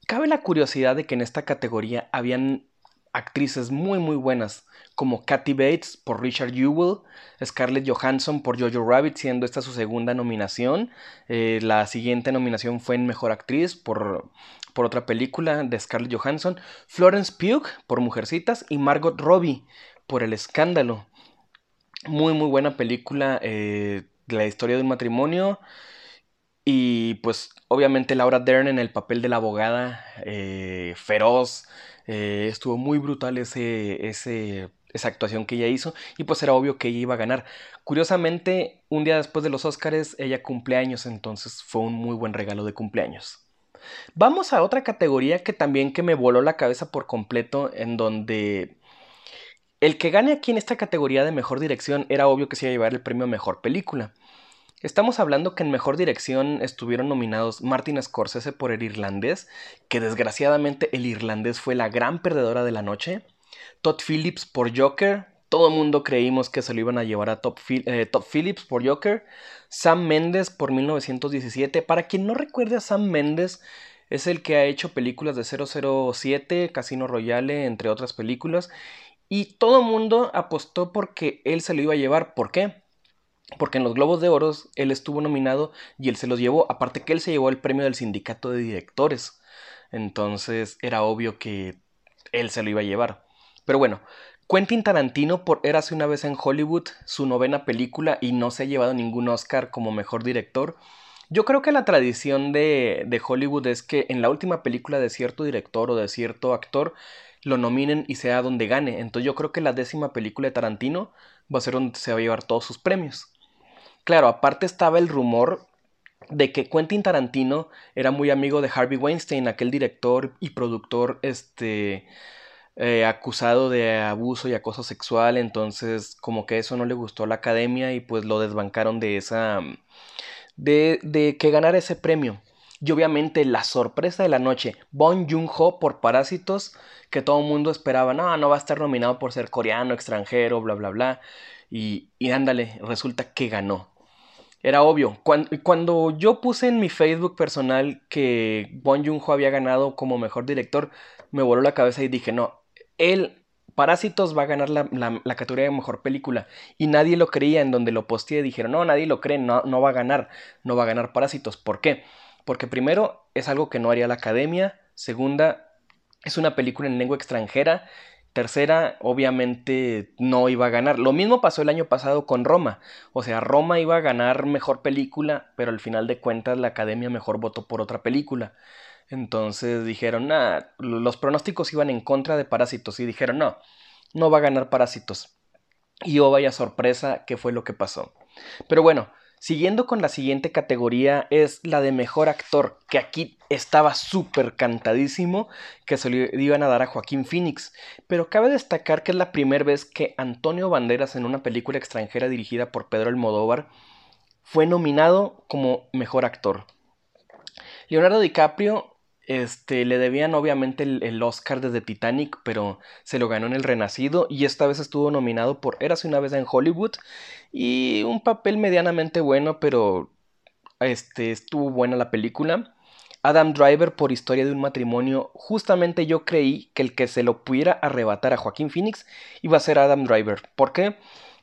Cabe la curiosidad de que en esta categoría habían actrices muy muy buenas como Kathy Bates por Richard Jewell, Scarlett Johansson por Jojo Rabbit, siendo esta su segunda nominación. Eh, la siguiente nominación fue en Mejor Actriz por, por otra película de Scarlett Johansson, Florence Pugh por Mujercitas y Margot Robbie por El Escándalo. Muy muy buena película de eh, la historia de un matrimonio. Y pues obviamente Laura Dern en el papel de la abogada eh, feroz. estuvo muy brutal ese, ese esa actuación que ella hizo y pues era obvio que ella iba a ganar. Curiosamente, un día después de los Oscars, ella cumpleaños, entonces fue un muy buen regalo de cumpleaños. Vamos a otra categoría que también que me voló la cabeza por completo, en donde el que gane aquí en esta categoría de mejor dirección era obvio que se iba a llevar el premio a mejor película. Estamos hablando que en mejor dirección estuvieron nominados Martin Scorsese por El Irlandés, que desgraciadamente El Irlandés fue la gran perdedora de la noche. Todd Phillips por Joker. Todo el mundo creímos que se lo iban a llevar a Todd, eh, Phillips por Joker. Sam Mendes por 1917. Para quien no recuerde a Sam Mendes, es el que ha hecho películas de 007, Casino Royale, entre otras películas. Y todo el mundo apostó porque él se lo iba a llevar. ¿Por qué? Porque en los Globos de Oro él estuvo nominado y él se los llevó. Aparte que él se llevó el premio del sindicato de directores. Entonces era obvio que él se lo iba a llevar. Pero bueno, Quentin Tarantino por Érase una vez en Hollywood, su novena película y no se ha llevado ningún Oscar como mejor director. Yo creo que la tradición de, de Hollywood es que en la última película de cierto director o de cierto actor lo nominen y sea donde gane. Entonces yo creo que la décima película de Tarantino va a ser donde se va a llevar todos sus premios. Claro, aparte estaba el rumor de que Quentin Tarantino era muy amigo de Harvey Weinstein, aquel director y productor este, eh, acusado de abuso y acoso sexual, entonces como que eso no le gustó a la academia y pues lo desbancaron de esa... de, de que ganara ese premio. Y obviamente la sorpresa de la noche, Bon Joon-ho por Parásitos, que todo el mundo esperaba, no, no va a estar nominado por ser coreano, extranjero, bla, bla, bla. Y, y ándale, resulta que ganó. Era obvio. Cuando, yo puse en mi Facebook personal que Bon Joon-ho había ganado como mejor director, me voló la cabeza y dije, no, él, Parásitos va a ganar la, categoría de mejor película. Y nadie lo creía en donde lo posteé. Dijeron, no, nadie lo cree, no, no va a ganar, no va a ganar Parásitos. ¿Por qué? Porque primero, es algo que no haría la academia. Segunda, es una película en lengua extranjera Tercera, obviamente no iba a ganar. Lo mismo pasó el año pasado con Roma. O sea, Roma iba a ganar mejor película, pero al final de cuentas la academia mejor votó por otra película. Entonces dijeron, nada, los pronósticos iban en contra de Parásitos y dijeron, no, no va a ganar Parásitos. Y oh, vaya sorpresa, ¿qué fue lo que pasó? Pero bueno, Siguiendo con la siguiente categoría es la de mejor actor, que aquí estaba súper cantadísimo que se le iban a dar a Joaquín Phoenix. Pero cabe destacar que es la primera vez que Antonio Banderas en una película extranjera dirigida por Pedro Almodóvar fue nominado como mejor actor. Leonardo DiCaprio este, le debían obviamente el, Oscar desde Titanic, pero se lo ganó en El Renacido y esta vez estuvo nominado por Érase una vez en Hollywood y un papel medianamente bueno, pero este, estuvo buena la película. Adam Driver por Historia de un matrimonio, justamente yo creí que el que se lo pudiera arrebatar a Joaquín Phoenix iba a ser Adam Driver. ¿Por qué?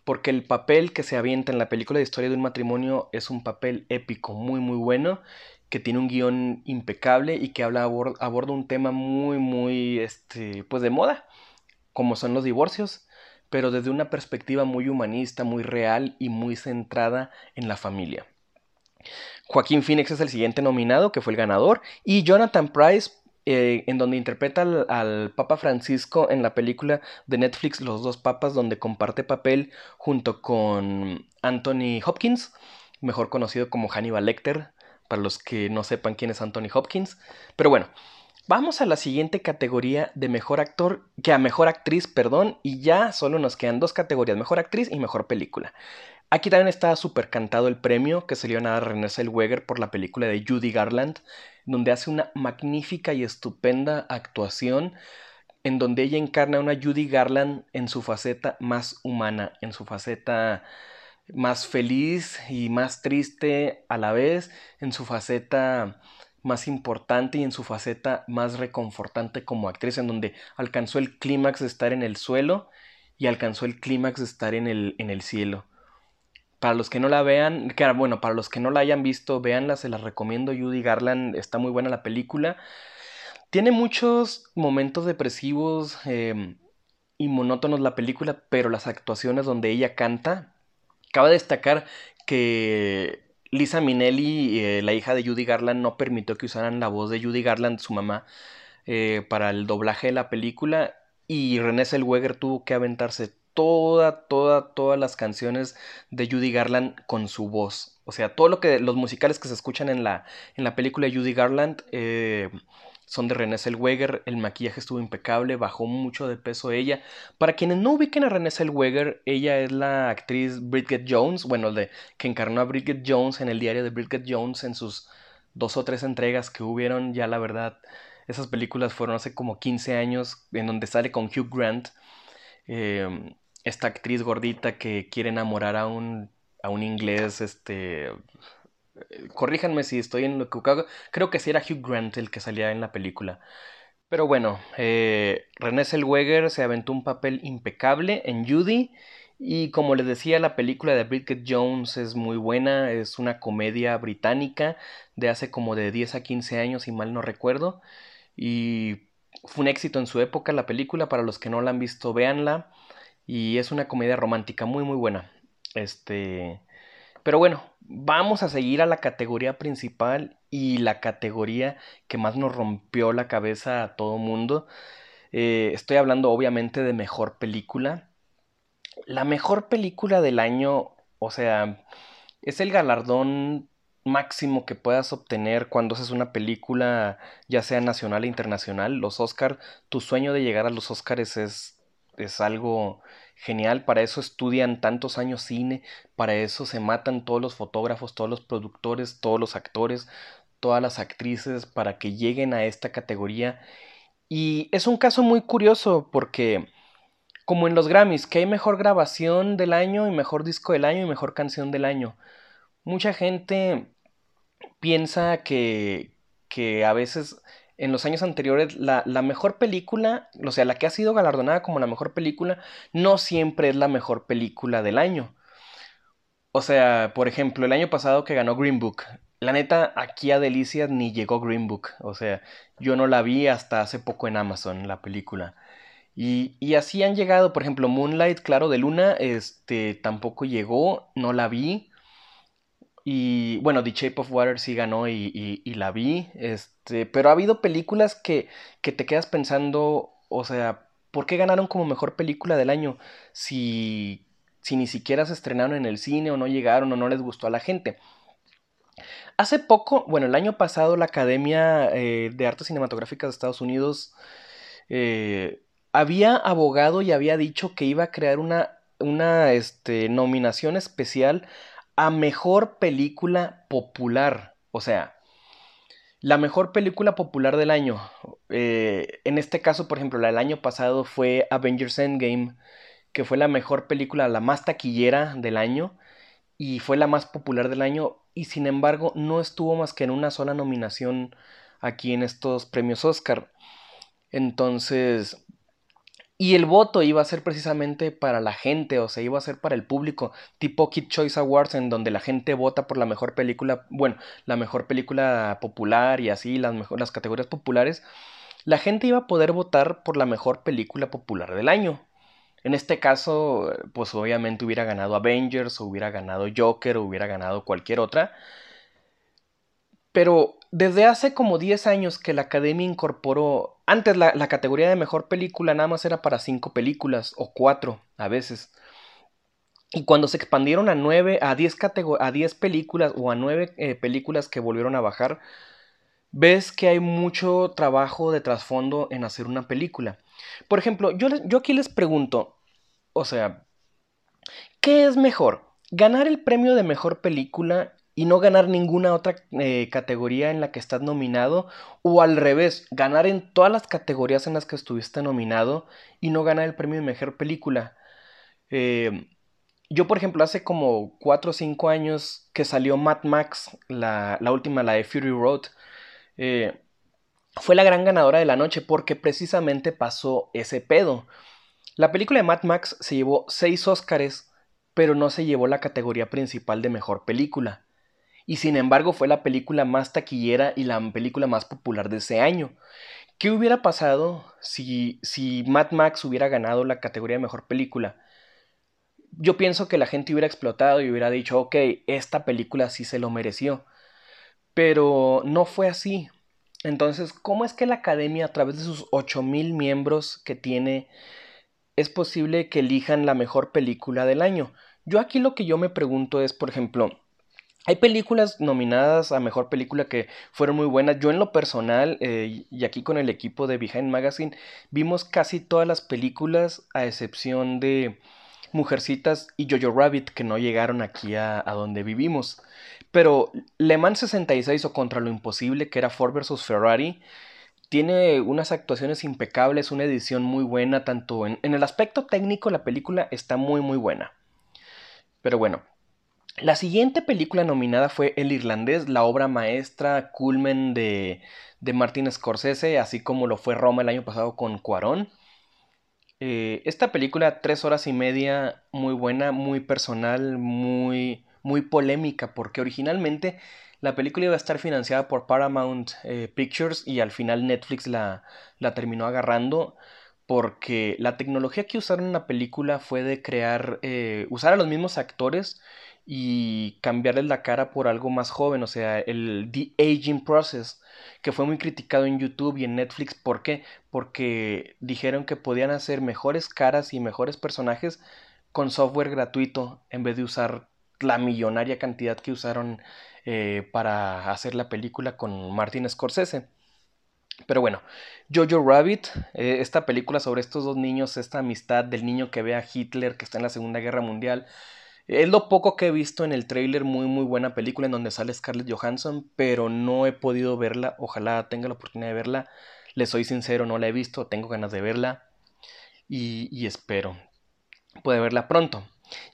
Porque el papel que se avienta en la película de Historia de un matrimonio es un papel épico, muy muy bueno que tiene un guion impecable y que habla aborda un tema muy muy este pues de moda como son los divorcios pero desde una perspectiva muy humanista muy real y muy centrada en la familia. Joaquín Phoenix es el siguiente nominado que fue el ganador y Jonathan Price eh, en donde interpreta al, al, Papa Francisco en la película de Netflix Los dos Papas, donde comparte papel junto con Anthony Hopkins, mejor conocido como Hannibal Lecter, para los que no sepan quién es Anthony Hopkins. Pero bueno, vamos a la siguiente categoría de mejor actor, que a mejor actriz, perdón, y ya solo nos quedan dos categorías, mejor actriz y mejor película. Aquí también está súper cantado el premio que se le iban a Renée Zellweger por la película de Judy Garland, donde hace una magnífica y estupenda actuación en donde ella encarna a una Judy Garland en su faceta más humana, en su faceta más feliz y más triste a la vez, en su faceta más importante y en su faceta más reconfortante como actriz, en donde alcanzó el clímax de estar en el suelo y alcanzó el clímax de estar en el, en el cielo. Para los que no la vean, bueno, para los que no la hayan visto, véanla, se la recomiendo. Judy Garland, está muy buena la película. Tiene muchos momentos depresivos em, y monótonos la película, pero las actuaciones donde ella canta, Cabe destacar que Lisa Minnelli, eh, la hija de Judy Garland, no permitió que usaran la voz de Judy Garland, su mamá, eh, para el doblaje de la película. Y René Zellweger tuvo que aventarse toda, toda, todas las canciones de Judy Garland con su voz. O sea, todo lo que los musicales que se escuchan en la, en la película Judy Garland eh, son de Renée Zellweger, el maquillaje estuvo impecable, bajó mucho de peso ella. Para quienes no ubiquen a Renée Zellweger, ella es la actriz Bridget Jones, bueno, de, que encarnó a Bridget Jones en el diario de Bridget Jones en sus dos o tres entregas que hubieron, ya la verdad, esas películas fueron hace como 15 años, en donde sale con Hugh Grant, em, esta actriz gordita que quiere enamorar a un, a un inglés, este corríjanme si estoy en lo que creo que sí era Hugh Grant el que salía en la película. Pero bueno, eh, René Zellweger se aventó un papel impecable en Judy Y como les decía, la película de Bridget Jones es muy buena, es una comedia británica de hace como de 10 a 15 años, si mal no recuerdo. Y fue un éxito en su época la película, para los que no la han visto, véanla. Y es una comedia romántica muy muy buena. Este, pero bueno, vamos a seguir a la categoría principal y la categoría que más nos rompió la cabeza a todo mundo. Eh, estoy hablando obviamente de mejor película. La mejor película del año, o sea, es el galardón máximo que puedas obtener cuando haces una película, ya sea nacional e internacional. Los Oscars, tu sueño de llegar a los Oscars es, es algo genial. Para eso estudian tantos años cine, para eso se matan todos los fotógrafos, todos los productores, todos los actores, todas las actrices para que lleguen a esta categoría. Y es un caso muy curioso porque como en los Grammys, que hay mejor grabación del año y mejor disco del año y mejor canción del año. Mucha gente piensa que, que a veces en los años anteriores la, la, mejor película, o sea, la que ha sido galardonada como la mejor película, no siempre es la mejor película del año. O sea, por ejemplo, el año pasado que ganó Green Book. La neta, aquí a Delicias ni llegó Green Book. O sea, yo no la vi hasta hace poco en Amazon, la película. Y, y, así han llegado, por ejemplo, Moonlight, claro, de Luna, este, tampoco llegó, no la vi. Y bueno, The Shape of Water sí ganó y, y, la vi, este, pero ha habido películas que, que te quedas pensando, o sea, ¿por qué ganaron como mejor película del año si, si ni siquiera se estrenaron en el cine o no llegaron o no les gustó a la gente? Hace poco, bueno, el año pasado la Academia eh, de Artes Cinematográficas de Estados Unidos eh, había abogado y había dicho que iba a crear una, una este, nominación especial a mejor película popular. O sea, la mejor película popular del año. Eh, en este caso, por ejemplo, la del año pasado fue Avengers Endgame, que fue la mejor película, la más taquillera del año y fue la más popular del año y sin embargo no estuvo más que en una sola nominación aquí en estos premios Oscar. Entonces, y el voto iba a ser precisamente para la gente, o sea, iba a ser para el público, tipo Kid Choice Awards, en donde la gente vota por la mejor película, bueno, la mejor película popular y así, las, mejor, las categorías populares. La gente iba a poder votar por la mejor película popular del año. En este caso, pues obviamente hubiera ganado Avengers, o hubiera ganado Joker, o hubiera ganado cualquier otra. Pero desde hace como 10 años que la Academia incorporó, antes la, categoría de mejor película nada más era para 5 películas o 4 a veces. Y cuando se expandieron a 9, a 10, a 10 películas o a 9 eh, películas que volvieron a bajar, ves que hay mucho trabajo de trasfondo en hacer una película. Por ejemplo, yo, yo aquí les pregunto, o sea, ¿qué es mejor? ¿Ganar el premio de mejor película y no ganar ninguna otra eh, categoría en la que estás nominado o al revés, ganar en todas las categorías en las que estuviste nominado y no ganar el premio de mejor película. Eh, yo, por ejemplo, hace como 4 o 5 años que salió Mad Max, la, última, la de Fury Road, eh, fue la gran ganadora de la noche porque precisamente pasó ese pedo. La película de Mad Max se llevó 6 Óscares, pero no se llevó la categoría principal de mejor película y sin embargo fue la película más taquillera y la película más popular de ese año. ¿Qué hubiera pasado si, si Mad Max hubiera ganado la categoría de mejor película? Yo pienso que la gente hubiera explotado y hubiera dicho, ok, esta película sí se lo mereció. Pero no fue así. Entonces, ¿cómo es que la academia, a través de sus 8000 miembros que tiene, es posible que elijan la mejor película del año? Yo aquí lo que yo me pregunto es, por ejemplo, hay películas nominadas a mejor película que fueron muy buenas. Yo en lo personal, eh, y aquí con el equipo de Behind Magazine, vimos casi todas las películas a excepción de Mujercitas y Jojo Rabbit que no llegaron aquí a, donde vivimos. Pero Le Mans 66 o Contra lo Imposible, que era Ford vs. Ferrari, tiene unas actuaciones impecables, una edición muy buena, tanto en, en el aspecto técnico la película está muy muy buena. Pero bueno, la siguiente película nominada fue El Irlandés, la obra maestra culmen de, de Martin Scorsese, así como lo fue Roma el año pasado con Cuarón. Eh, esta película, tres horas y media, muy buena, muy personal, muy, muy polémica, porque originalmente la película iba a estar financiada por Paramount eh, Pictures y al final Netflix la, la terminó agarrando porque la tecnología que usaron en la película fue de crear, eh, usar a los mismos actores y cambiarles la cara por algo más joven, o sea, el de-aging process, que fue muy criticado en YouTube y en Netflix. ¿Por qué? Porque dijeron que podían hacer mejores caras y mejores personajes con software gratuito en vez de usar la millonaria cantidad que usaron eh, para hacer la película con Martin Scorsese. Pero bueno, Jojo Rabbit, eh, esta película sobre estos dos niños, esta amistad del niño que ve a Hitler que está en la Segunda Guerra Mundial, es lo poco que he visto en el trailer, muy muy buena película en donde sale Scarlett Johansson, pero no he podido verla, ojalá tenga la oportunidad de verla. Le soy sincero, no la he visto, tengo ganas de verla. Y, espero puede verla pronto.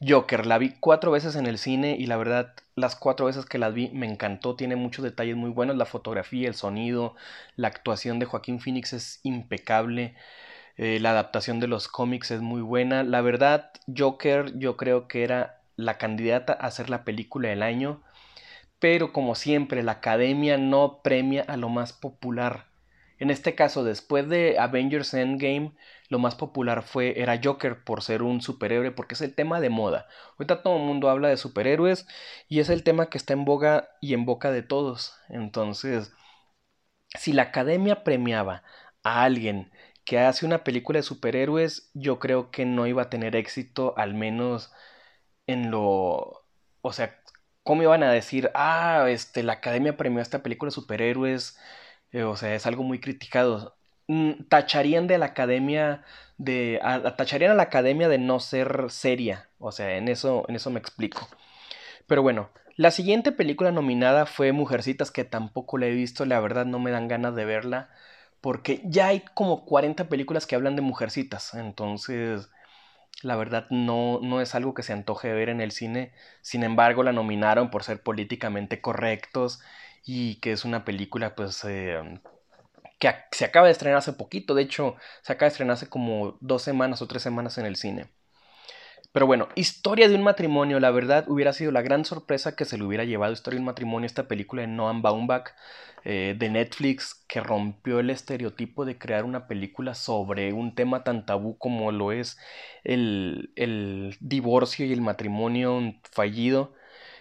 Joker, la vi cuatro veces en el cine y la verdad las cuatro veces que la vi me encantó, tiene muchos detalles muy buenos, la fotografía, el sonido, la actuación de Joaquín Phoenix es impecable, eh, la adaptación de los cómics es muy buena, la verdad Joker yo creo que era la candidata a ser la película del año, pero como siempre la academia no premia a lo más popular. En este caso, después de Avengers Endgame, lo más popular fue era Joker por ser un superhéroe, porque es el tema de moda. Ahorita todo el mundo habla de superhéroes y es el tema que está en boga y en boca de todos. Entonces, si la academia premiaba a alguien que hace una película de superhéroes, yo creo que no iba a tener éxito, al menos en lo... O sea, ¿cómo iban a decir, ah, este, la academia premió esta película de superhéroes? Eh, o sea, es algo muy criticado. Mm, tacharían de la academia de tacharían a la academia de no ser seria, o sea, en eso en eso me explico. Pero bueno, la siguiente película nominada fue Mujercitas que tampoco la he visto, la verdad no me dan ganas de verla porque ya hay como 40 películas que hablan de mujercitas, entonces la verdad no, no es algo que se antoje ver en el cine, sin embargo la nominaron por ser políticamente correctos y que es una película pues eh, que se acaba de estrenar hace poquito, de hecho se acaba de estrenar hace como dos semanas o tres semanas en el cine. Pero bueno, Historia de un matrimonio, la verdad hubiera sido la gran sorpresa que se le hubiera llevado Historia de un matrimonio, esta película de Noam Baumbach eh, de Netflix que rompió el estereotipo de crear una película sobre un tema tan tabú como lo es el, el divorcio y el matrimonio fallido,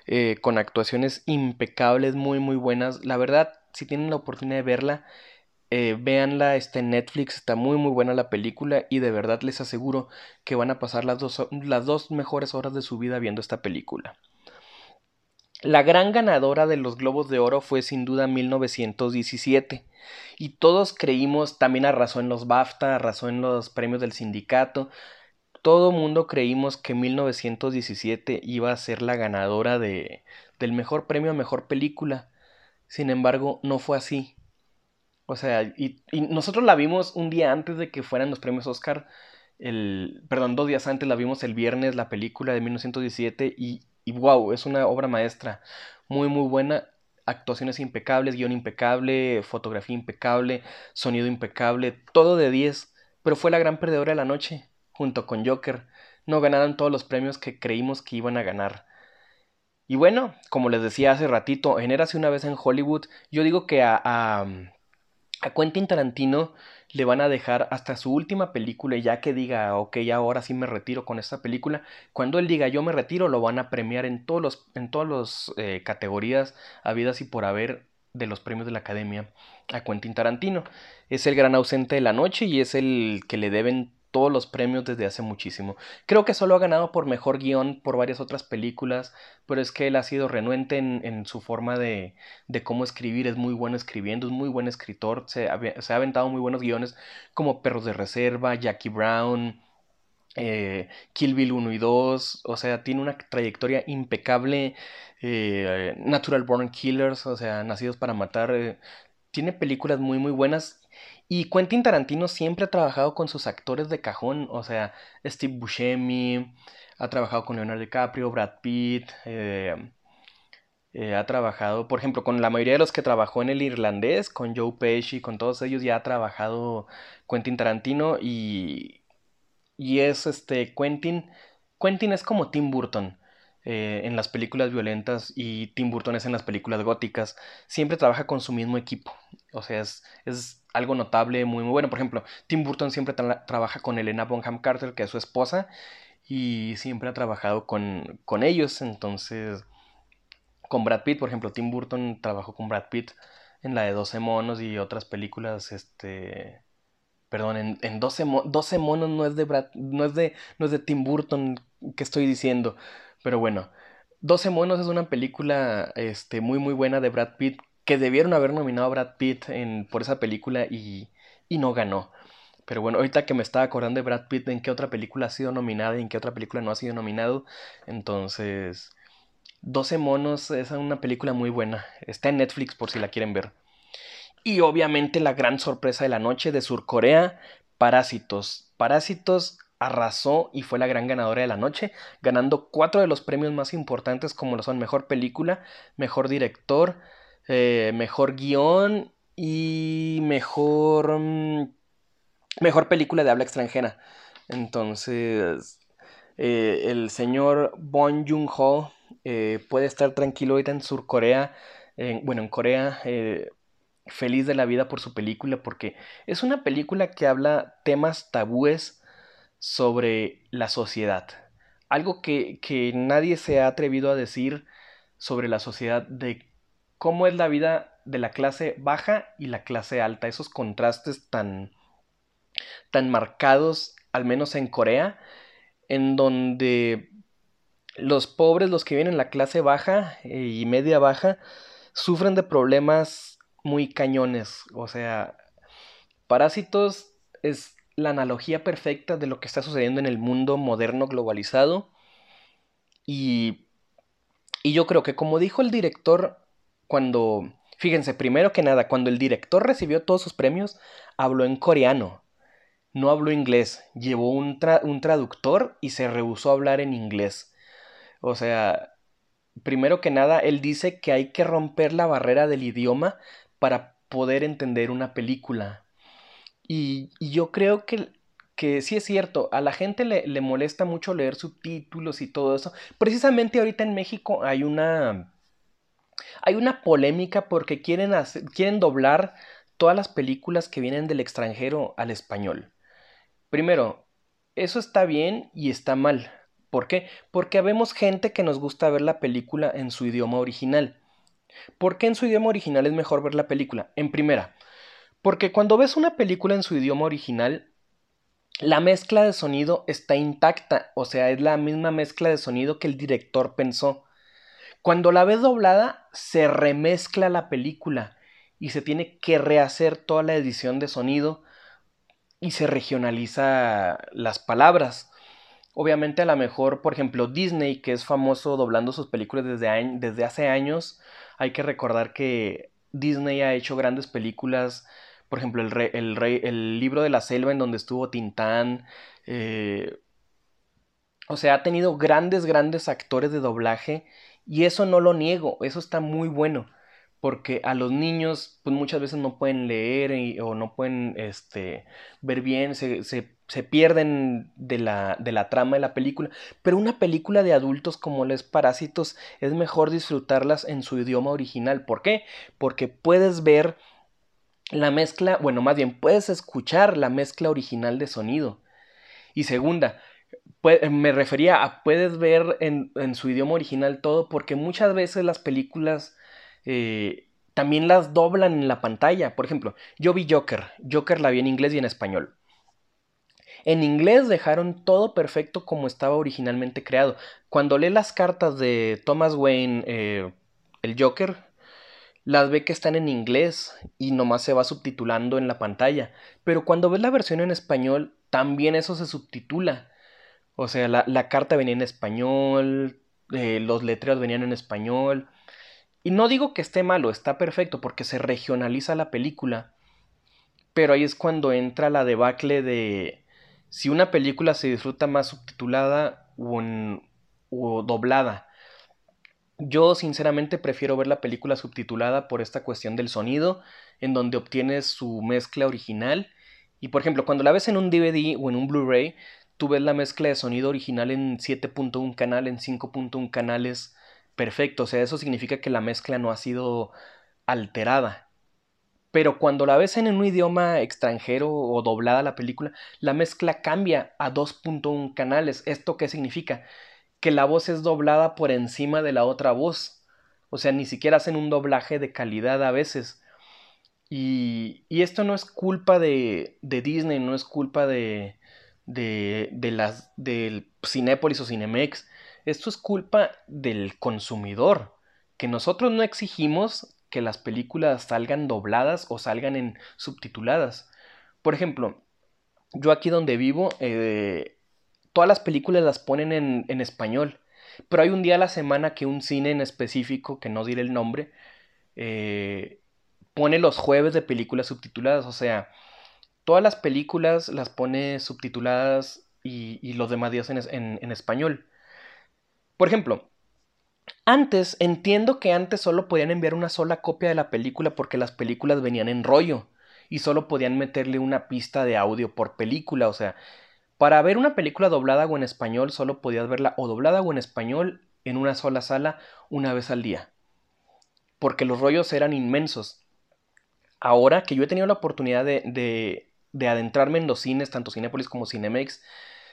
eh, con actuaciones impecables, muy muy buenas. La verdad, si tienen la oportunidad de verla, eh, véanla, está en Netflix, está muy muy buena la película y de verdad les aseguro que van a pasar las dos, las dos mejores horas de su vida viendo esta película. La gran ganadora de los Globos de Oro fue sin duda 1917 y todos creímos, también arrasó en los BAFTA, arrasó en los premios del sindicato, todo mundo creímos que 1917 iba a ser la ganadora de, del mejor premio a mejor película. Sin embargo, no fue así. O sea, y, nosotros la vimos un día antes de que fueran los premios Oscar. El, perdón, dos días antes la vimos el viernes, la película de 1917. Y, y wow, es una obra maestra. Muy, muy buena. Actuaciones impecables, guion impecable, fotografía impecable, sonido impecable, todo de 10. Pero fue la gran perdedora de la noche, junto con Joker. No ganaron todos los premios que creímos que iban a ganar. Y bueno, como les decía hace ratito, en Érase una vez en Hollywood, yo digo que a a Quentin Tarantino le van a dejar hasta su última película y ya que diga, ok, ahora sí me retiro con esta película, cuando él diga yo me retiro, lo van a premiar en todos los, en todas las eh, categorías habidas y por haber de los premios de la academia a Quentin Tarantino. Es el gran ausente de la noche y es el que le deben todos los premios desde hace muchísimo. Creo que solo ha ganado por mejor guion por varias otras películas, pero es que él ha sido renuente en, su forma de, de, cómo escribir, es muy bueno escribiendo, es muy buen escritor, se ha, aventado muy buenos guiones como Perros de Reserva, Jackie Brown, eh, Kill Bill 1 y 2, o sea, tiene una trayectoria impecable, eh, Natural Born Killers, o sea, Nacidos para Matar, eh, tiene películas muy muy buenas y Quentin Tarantino siempre ha trabajado con sus actores de cajón, o sea, Steve Buscemi, ha trabajado con Leonardo DiCaprio, Brad Pitt, eh, eh, ha trabajado, por ejemplo, con la mayoría de los que trabajó en el irlandés, con Joe Pesci, con todos ellos ya ha trabajado Quentin Tarantino y, y es este Quentin. Quentin es como Tim Burton. Eh, en las películas violentas y Tim Burton es en las películas góticas, siempre trabaja con su mismo equipo. O sea, es, es algo notable, muy, muy bueno. Por ejemplo, Tim Burton siempre trabaja con Elena Bonham Carter, que es su esposa, y siempre ha trabajado con, con ellos. Entonces, con Brad Pitt, por ejemplo, Tim Burton trabajó con Brad Pitt en la de 12 monos y otras películas, este... Perdón, en, en 12, 12 monos no es de Brad, no es de, no es de Tim Burton que estoy diciendo. Pero bueno, 12 monos es una película este, muy muy buena de Brad Pitt que debieron haber nominado a Brad Pitt en, por esa película y, y no ganó. Pero bueno, ahorita que me estaba acordando de Brad Pitt, en qué otra película ha sido nominada y en qué otra película no ha sido nominado. Entonces, 12 monos es una película muy buena. Está en Netflix por si la quieren ver. Y obviamente la gran sorpresa de la noche de Surcorea, Parásitos. Parásitos arrasó y fue la gran ganadora de la noche, ganando cuatro de los premios más importantes como lo son Mejor Película, Mejor Director, eh, Mejor Guión y Mejor... Mm, mejor Película de habla extranjera. Entonces, eh, el señor Bong Joon-ho eh, puede estar tranquilo ahorita en Surcorea, bueno, en Corea, feliz de la vida por su película, porque es una película que habla temas tabúes sobre la sociedad. Algo que, nadie se ha atrevido a decir sobre la sociedad de cómo es la vida de la clase baja y la clase alta, esos contrastes tan, tan marcados, al menos en Corea, en donde los pobres, los que viven en la clase baja eh, y media baja, sufren de problemas muy cañones. O sea, Parásitos es la analogía perfecta de lo que está sucediendo en el mundo moderno globalizado. Y, y yo creo que como dijo el director cuando, fíjense, primero que nada, cuando el director recibió todos sus premios, habló en coreano, no habló inglés, llevó un, un traductor y se rehusó a hablar en inglés. O sea, primero que nada, él dice que hay que romper la barrera del idioma para poder entender una película. Y, yo creo que, que, sí es cierto, a la gente le, molesta mucho leer subtítulos y todo eso. Precisamente ahorita en México hay una, hay una polémica porque quieren, quieren doblar todas las películas que vienen del extranjero al español. Primero, eso está bien y está mal. ¿Por qué? Porque habemos gente que nos gusta ver la película en su idioma original. ¿Por qué en su idioma original es mejor ver la película? En primera, porque cuando ves una película en su idioma original, la mezcla de sonido está intacta, o sea, es la misma mezcla de sonido que el director pensó. Cuando la ves doblada, se remezcla la película y se tiene que rehacer toda la edición de sonido y se regionaliza las palabras. Obviamente a lo mejor, por ejemplo, Disney, que es famoso doblando sus películas desde, desde hace años, hay que recordar que Disney ha hecho grandes películas por ejemplo, el, rey, el libro de la selva en donde estuvo Tintán. Eh, o sea, ha tenido grandes, grandes actores de doblaje y eso no lo niego, eso está muy bueno. Porque a los niños, pues muchas veces no pueden leer o no pueden este, ver bien, se, se, pierden de la, de la trama de la película. Pero una película de adultos como Les Parásitos es mejor disfrutarlas en su idioma original. ¿Por qué? Porque puedes ver la mezcla, bueno, más bien puedes escuchar la mezcla original de sonido. Y segunda, me refería a puedes ver en, su idioma original todo porque muchas veces las películas eh, también las doblan en la pantalla. Por ejemplo, yo vi Joker, Joker la vi en inglés y en español. En inglés dejaron todo perfecto como estaba originalmente creado. Cuando lee las cartas de Thomas Wayne, eh, el Joker, las ve que están en inglés y nomás se va subtitulando en la pantalla. Pero cuando ves la versión en español, también eso se subtitula. O sea, la, carta venía en español, eh, los letreros venían en español. Y no digo que esté malo, está perfecto porque se regionaliza la película. Pero ahí es cuando entra la debacle de si una película se disfruta más subtitulada o doblada. Yo sinceramente prefiero ver la película subtitulada por esta cuestión del sonido, en donde obtienes su mezcla original. Y por ejemplo, cuando la ves en un DVD o en un Blu-ray, tú ves la mezcla de sonido original en 7.1 canal, en 5.1 canales, perfecto. O sea, eso significa que la mezcla no ha sido alterada. Pero cuando la ves en un idioma extranjero o doblada la película, la mezcla cambia a 2.1 canales. ¿Esto qué significa? Que la voz es doblada por encima de la otra voz. O sea, ni siquiera hacen un doblaje de calidad a veces. Y, y esto no es culpa de, de Disney, no es culpa de, de, de las, del Cinépolis o Cinemex. Esto es culpa del consumidor, que nosotros no exigimos que las películas salgan dobladas o salgan en subtituladas. Por ejemplo, yo aquí donde vivo, eh, todas las películas las ponen en, en, español, pero hay un día a la semana que un cine en específico, que no diré el nombre, eh, pone los jueves de películas subtituladas, o sea, todas las películas las pone subtituladas y, los demás días en, español. Por ejemplo, antes, entiendo que antes solo podían enviar una sola copia de la película porque las películas venían en rollo y solo podían meterle una pista de audio por película. O sea, para ver una película doblada o en español solo podías verla o doblada o en español en una sola sala una vez al día. Porque los rollos eran inmensos. Ahora que yo he tenido la oportunidad de, de adentrarme en los cines, tanto Cinepolis como Cinemex,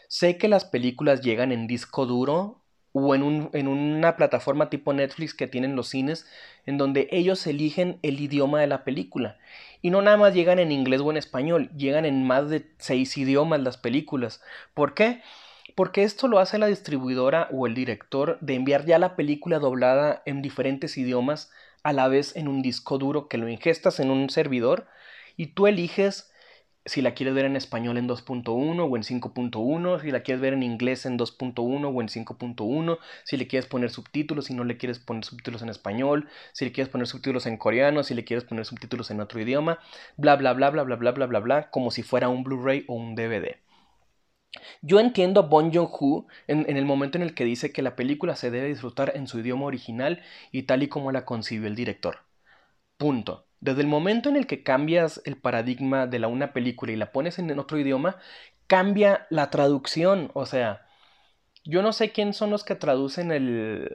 sé que las películas llegan en disco duro o en, un, en, una plataforma tipo Netflix que tienen los cines, en donde ellos eligen el idioma de la película. Y no nada más llegan en inglés o en español, llegan en más de seis idiomas las películas. ¿Por qué? Porque esto lo hace la distribuidora o el director de enviar ya la película doblada en diferentes idiomas a la vez en un disco duro que lo ingestas en un servidor y tú eliges si la quieres ver en español en 2.1 o en 5.1, si la quieres ver en inglés en 2.1 o en 5.1, si le quieres poner subtítulos, si no le quieres poner subtítulos en español, si le quieres poner subtítulos en coreano, si le quieres poner subtítulos en otro idioma, bla bla bla bla bla bla bla bla bla, como si fuera un Blu-ray o un DVD. Yo entiendo a Bon Joon-ho en, en el momento en el que dice que la película se debe disfrutar en su idioma original y tal y como la concibió el director. Punto. Desde el momento en el que cambias el paradigma de la una película y la pones en otro idioma, cambia la traducción. O sea, yo no sé quién son los que traducen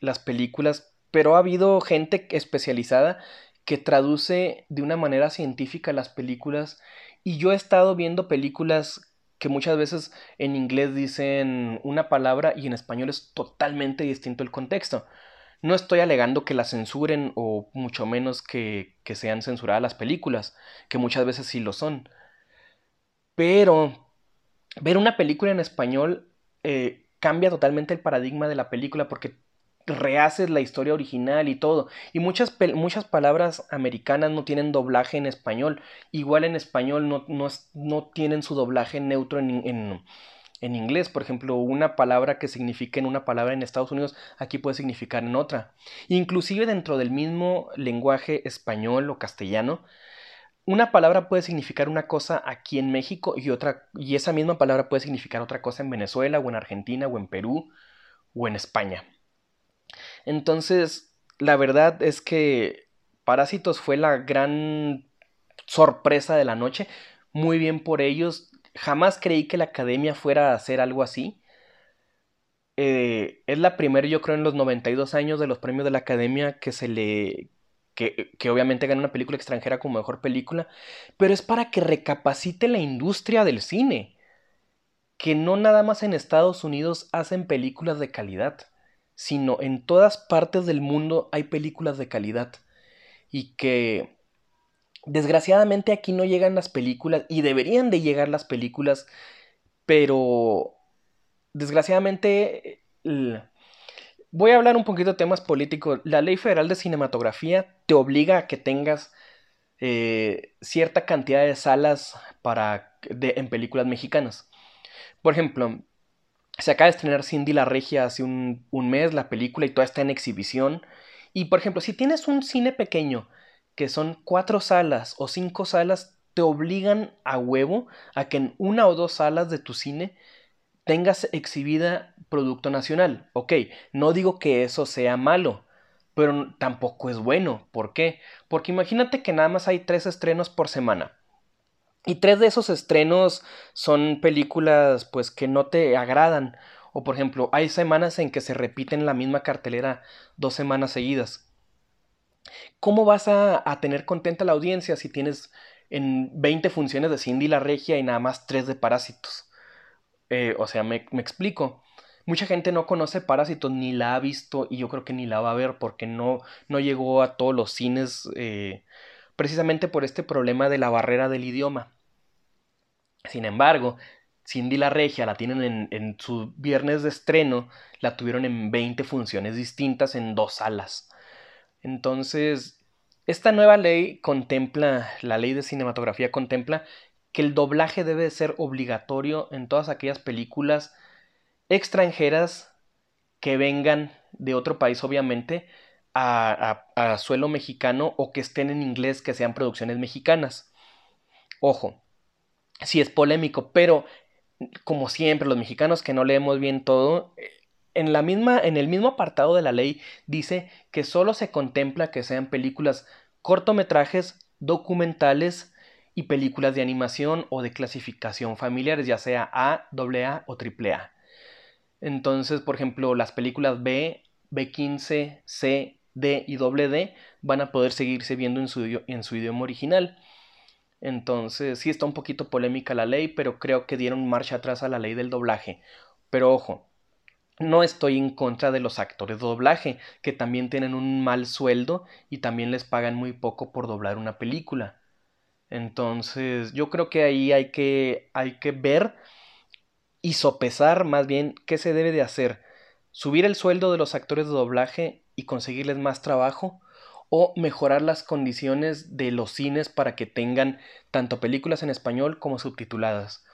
las películas, pero ha habido gente especializada que traduce de una manera científica las películas y yo he estado viendo películas que muchas veces en inglés dicen una palabra y en español es totalmente distinto el contexto. No estoy alegando que la censuren o mucho menos que, que sean censuradas las películas, que muchas veces sí lo son. Pero ver una película en español eh, cambia totalmente el paradigma de la película porque rehaces la historia original y todo. Y muchas, muchas palabras americanas no tienen doblaje en español. Igual en español no, no, no tienen su doblaje neutro en, en, en inglés. Por ejemplo, una palabra que signifique en una palabra en Estados Unidos, aquí puede significar en otra. Inclusive dentro del mismo lenguaje español o castellano, una palabra puede significar una cosa aquí en México y otra y esa misma palabra puede significar otra cosa en Venezuela o en Argentina o en Perú o en España. Entonces, la verdad es que Parásitos fue la gran sorpresa de la noche. Muy bien por ellos jamás creí que la academia fuera a hacer algo así. Eh, es la primera, yo creo, en los 92 años de los premios de la academia que se le. Que, que obviamente gana una película extranjera como mejor película, pero es para que recapacite la industria del cine. Que no nada más en Estados Unidos hacen películas de calidad, sino en todas partes del mundo hay películas de calidad. Y que Desgraciadamente aquí no llegan las películas y deberían de llegar las películas, pero desgraciadamente voy a hablar un poquito de temas políticos. La ley federal de cinematografía te obliga a que tengas eh, cierta cantidad de salas para, en películas mexicanas. Por ejemplo, se acaba de estrenar Cindy la Regia hace un, un mes la película y toda está en exhibición. Y por ejemplo, si tienes un cine pequeño que son cuatro salas o cinco salas, te obligan a huevo a que en una o dos salas de tu cine tengas exhibida producto nacional. Ok, no digo que eso sea malo, pero tampoco es bueno. ¿Por qué? Porque imagínate que nada más hay tres estrenos por semana. Y tres de esos estrenos son películas pues que no te agradan. O por ejemplo, hay semanas en que se repiten la misma cartelera dos semanas seguidas. ¿Cómo vas a, tener contenta la audiencia si tienes en 20 funciones de Cindy la Regia y nada más 3 de Parásitos? Eh, o sea, me, explico. Mucha gente no conoce Parásitos ni la ha visto y yo creo que ni la va a ver porque no, no llegó a todos los cines eh, precisamente por este problema de la barrera del idioma. Sin embargo, Cindy la Regia la tienen en, en, su viernes de estreno, la tuvieron en 20 funciones distintas en dos salas. Entonces, esta nueva ley contempla, la ley de cinematografía contempla que el doblaje debe ser obligatorio en todas aquellas películas extranjeras que vengan de otro país, obviamente, a, suelo mexicano o que estén en inglés, que sean producciones mexicanas. Ojo, si es polémico, pero como siempre, los mexicanos que no leemos bien todo, en, la misma, en el mismo apartado de la ley dice que solo se contempla que sean películas cortometrajes, documentales y películas de animación o de clasificación familiares, ya sea A, AA o AAA. Entonces, por ejemplo, las películas B, B15, C, D y D van a poder seguirse viendo en su, en su idioma original. Entonces, sí está un poquito polémica la ley, pero creo que dieron marcha atrás a la ley del doblaje. Pero ojo, no estoy en contra de los actores de doblaje, que también tienen un mal sueldo y también les pagan muy poco por doblar una película. Entonces, yo creo que ahí hay que, hay que ver y sopesar más bien qué se debe de hacer. Subir el sueldo de los actores de doblaje y conseguirles más trabajo o mejorar las condiciones de los cines para que tengan tanto películas en español como subtituladas.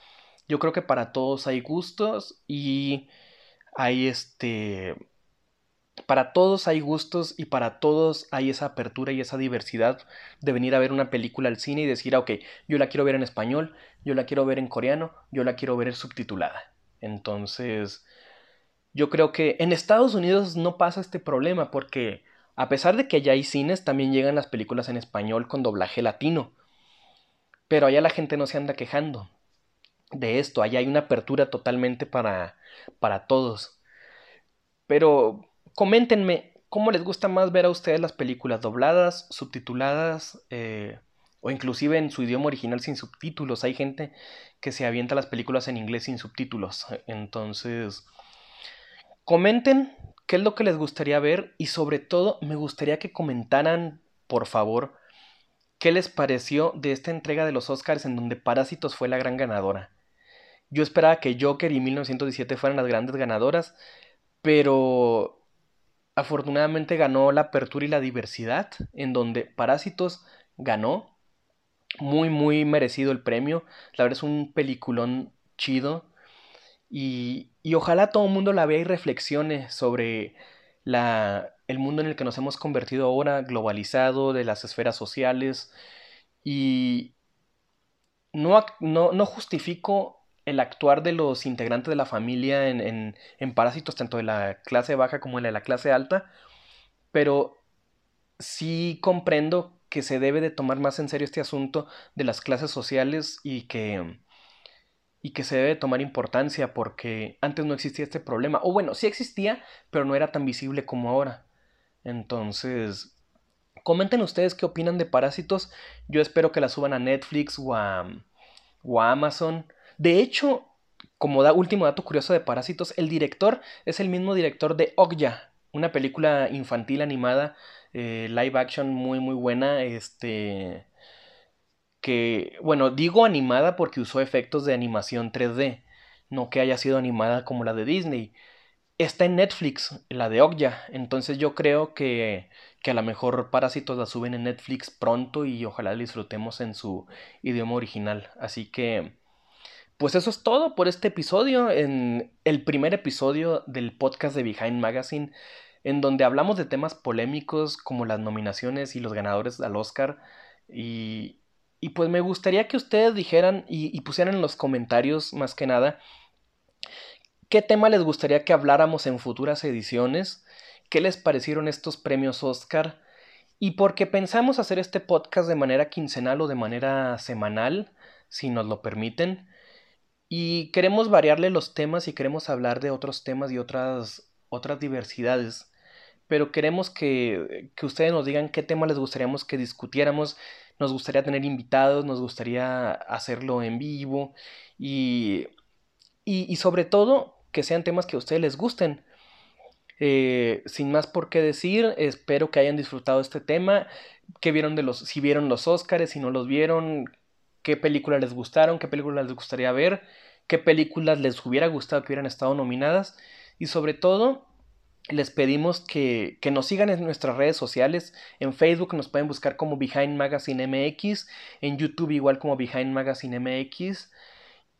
Yo creo que para todos hay gustos y hay este... Para todos hay gustos y para todos hay esa apertura y esa diversidad de venir a ver una película al cine y decir, ah, ok, yo la quiero ver en español, yo la quiero ver en coreano, yo la quiero ver subtitulada. Entonces, yo creo que en Estados Unidos no pasa este problema porque a pesar de que ya hay cines, también llegan las películas en español con doblaje latino. Pero allá la gente no se anda quejando de esto. Allá hay una apertura totalmente para, para todos. Pero coméntenme, ¿cómo les gusta más ver a ustedes las películas dobladas, subtituladas eh, o inclusive en su idioma original sin subtítulos? Hay gente que se avienta las películas en inglés sin subtítulos. Entonces, comenten qué es lo que les gustaría ver y sobre todo me gustaría que comentaran, por favor, qué les pareció de esta entrega de los Oscars en donde Parásitos fue la gran ganadora. Yo esperaba que Joker y 1917 fueran las grandes ganadoras, pero afortunadamente ganó la apertura y la diversidad, en donde Parásitos ganó. Muy, muy merecido el premio. La verdad es un peliculón chido. Y, y ojalá todo el mundo la vea y reflexione sobre la, el mundo en el que nos hemos convertido ahora, globalizado, de las esferas sociales. Y no, no, no justifico el actuar de los integrantes de la familia en, en, parásitos, tanto de la clase baja como de la clase alta, pero sí comprendo que se debe de tomar más en serio este asunto de las clases sociales y que, y que se debe tomar importancia porque antes no existía este problema. O bueno, sí existía, pero no era tan visible como ahora. Entonces, comenten ustedes qué opinan de Parásitos. Yo espero que la suban a Netflix o a, o a Amazon. De hecho, como da último dato curioso de Parásitos, el director es el mismo director de Okja, una película infantil animada, eh, live action muy muy buena, este que, bueno, digo animada porque usó efectos de animación 3D, no que haya sido animada como la de Disney. Está en Netflix, la de Okja, entonces yo creo que, que a lo mejor Parásitos la suben en Netflix pronto y ojalá la disfrutemos en su idioma original. Así que pues eso es todo por este episodio, en el primer episodio del podcast de Behind Magazine, en donde hablamos de temas polémicos como las nominaciones y los ganadores al Oscar. Y, y pues me gustaría que ustedes dijeran y, y pusieran en los comentarios más que nada qué tema les gustaría que habláramos en futuras ediciones, qué les parecieron estos premios Oscar y por qué pensamos hacer este podcast de manera quincenal o de manera semanal si nos lo permiten. Y queremos variarle los temas y queremos hablar de otros temas y otras, otras diversidades. Pero queremos que, que ustedes nos digan qué tema les gustaría que discutiéramos. Nos gustaría tener invitados, nos gustaría hacerlo en vivo y, y, y sobre todo que sean temas que a ustedes les gusten. Eh, sin más por qué decir, espero que hayan disfrutado este tema, vieron de los, si vieron los Oscars, si no los vieron, qué películas les gustaron, qué películas les gustaría ver, qué películas les hubiera gustado que hubieran estado nominadas y sobre todo les pedimos que, nos sigan en nuestras redes sociales. En Facebook nos pueden buscar como Behind Magazine MX, en YouTube igual como Behind Magazine MX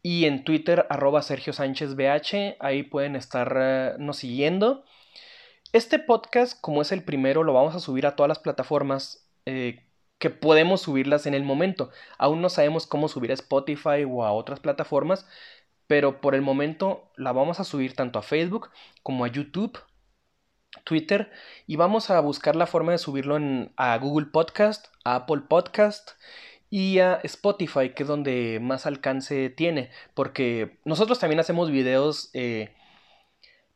y en Twitter arroba Sergio Sánchez BH, ahí pueden estarnos siguiendo. Este podcast, como es el primero, lo vamos a subir a todas las plataformas eh, que podemos subirlas en el momento. Aún no sabemos cómo subir a Spotify o a otras plataformas, pero por el momento la vamos a subir tanto a Facebook como a YouTube, Twitter y vamos a buscar la forma de subirlo a Google Podcast, a Apple Podcast y a Spotify, que es donde más alcance tiene, porque nosotros también hacemos videos, eh,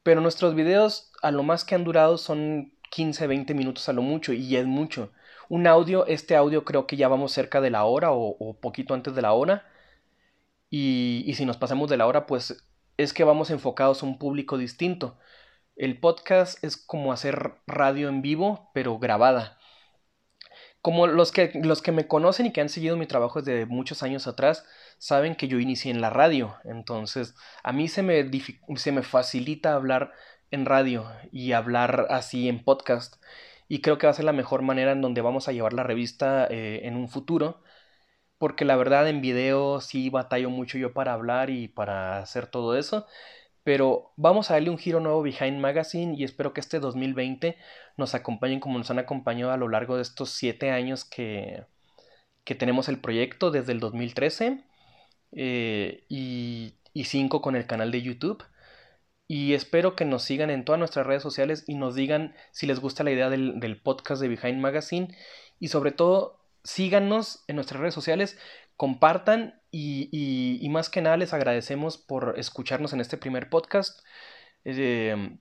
pero nuestros videos a lo más que han durado son 15, 20 minutos a lo mucho y es mucho. Un audio, este audio creo que ya vamos cerca de la hora o, poquito antes de la hora. Y, si nos pasamos de la hora, pues es que vamos enfocados a un público distinto. El podcast es como hacer radio en vivo, pero grabada. Como los que, los que me conocen y que han seguido mi trabajo desde muchos años atrás, saben que yo inicié en la radio. Entonces, a mí se me, se me facilita hablar en radio y hablar así en podcast. Y creo que va a ser la mejor manera en donde vamos a llevar la revista eh, en un futuro. Porque la verdad en video sí batallo mucho yo para hablar y para hacer todo eso. Pero vamos a darle un giro nuevo Behind Magazine y espero que este 2020 nos acompañen como nos han acompañado a lo largo de estos siete años que, que tenemos el proyecto desde el 2013 eh, y, y cinco con el canal de YouTube. Y espero que nos sigan en todas nuestras redes sociales y nos digan si les gusta la idea del, podcast de Behind Magazine. Y sobre todo, síganos en nuestras redes sociales, compartan y, más que nada les agradecemos por escucharnos en este primer podcast. Eh,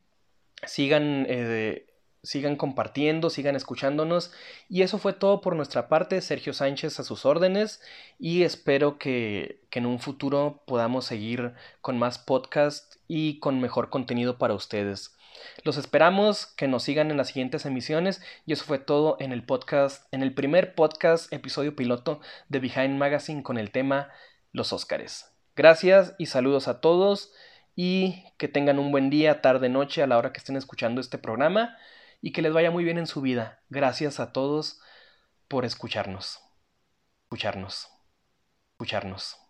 sigan eh, sigan compartiendo, sigan escuchándonos. Y eso fue todo por nuestra parte. Sergio Sánchez a sus órdenes. Y espero que, en un futuro podamos seguir con más podcasts y con mejor contenido para ustedes. Los esperamos que nos sigan en las siguientes emisiones. Y eso fue todo en el podcast, en el primer podcast, episodio piloto de Behind Magazine con el tema Los Óscares. Gracias y saludos a todos y que tengan un buen día, tarde, noche a la hora que estén escuchando este programa y que les vaya muy bien en su vida. Gracias a todos por escucharnos. Escucharnos. Escucharnos.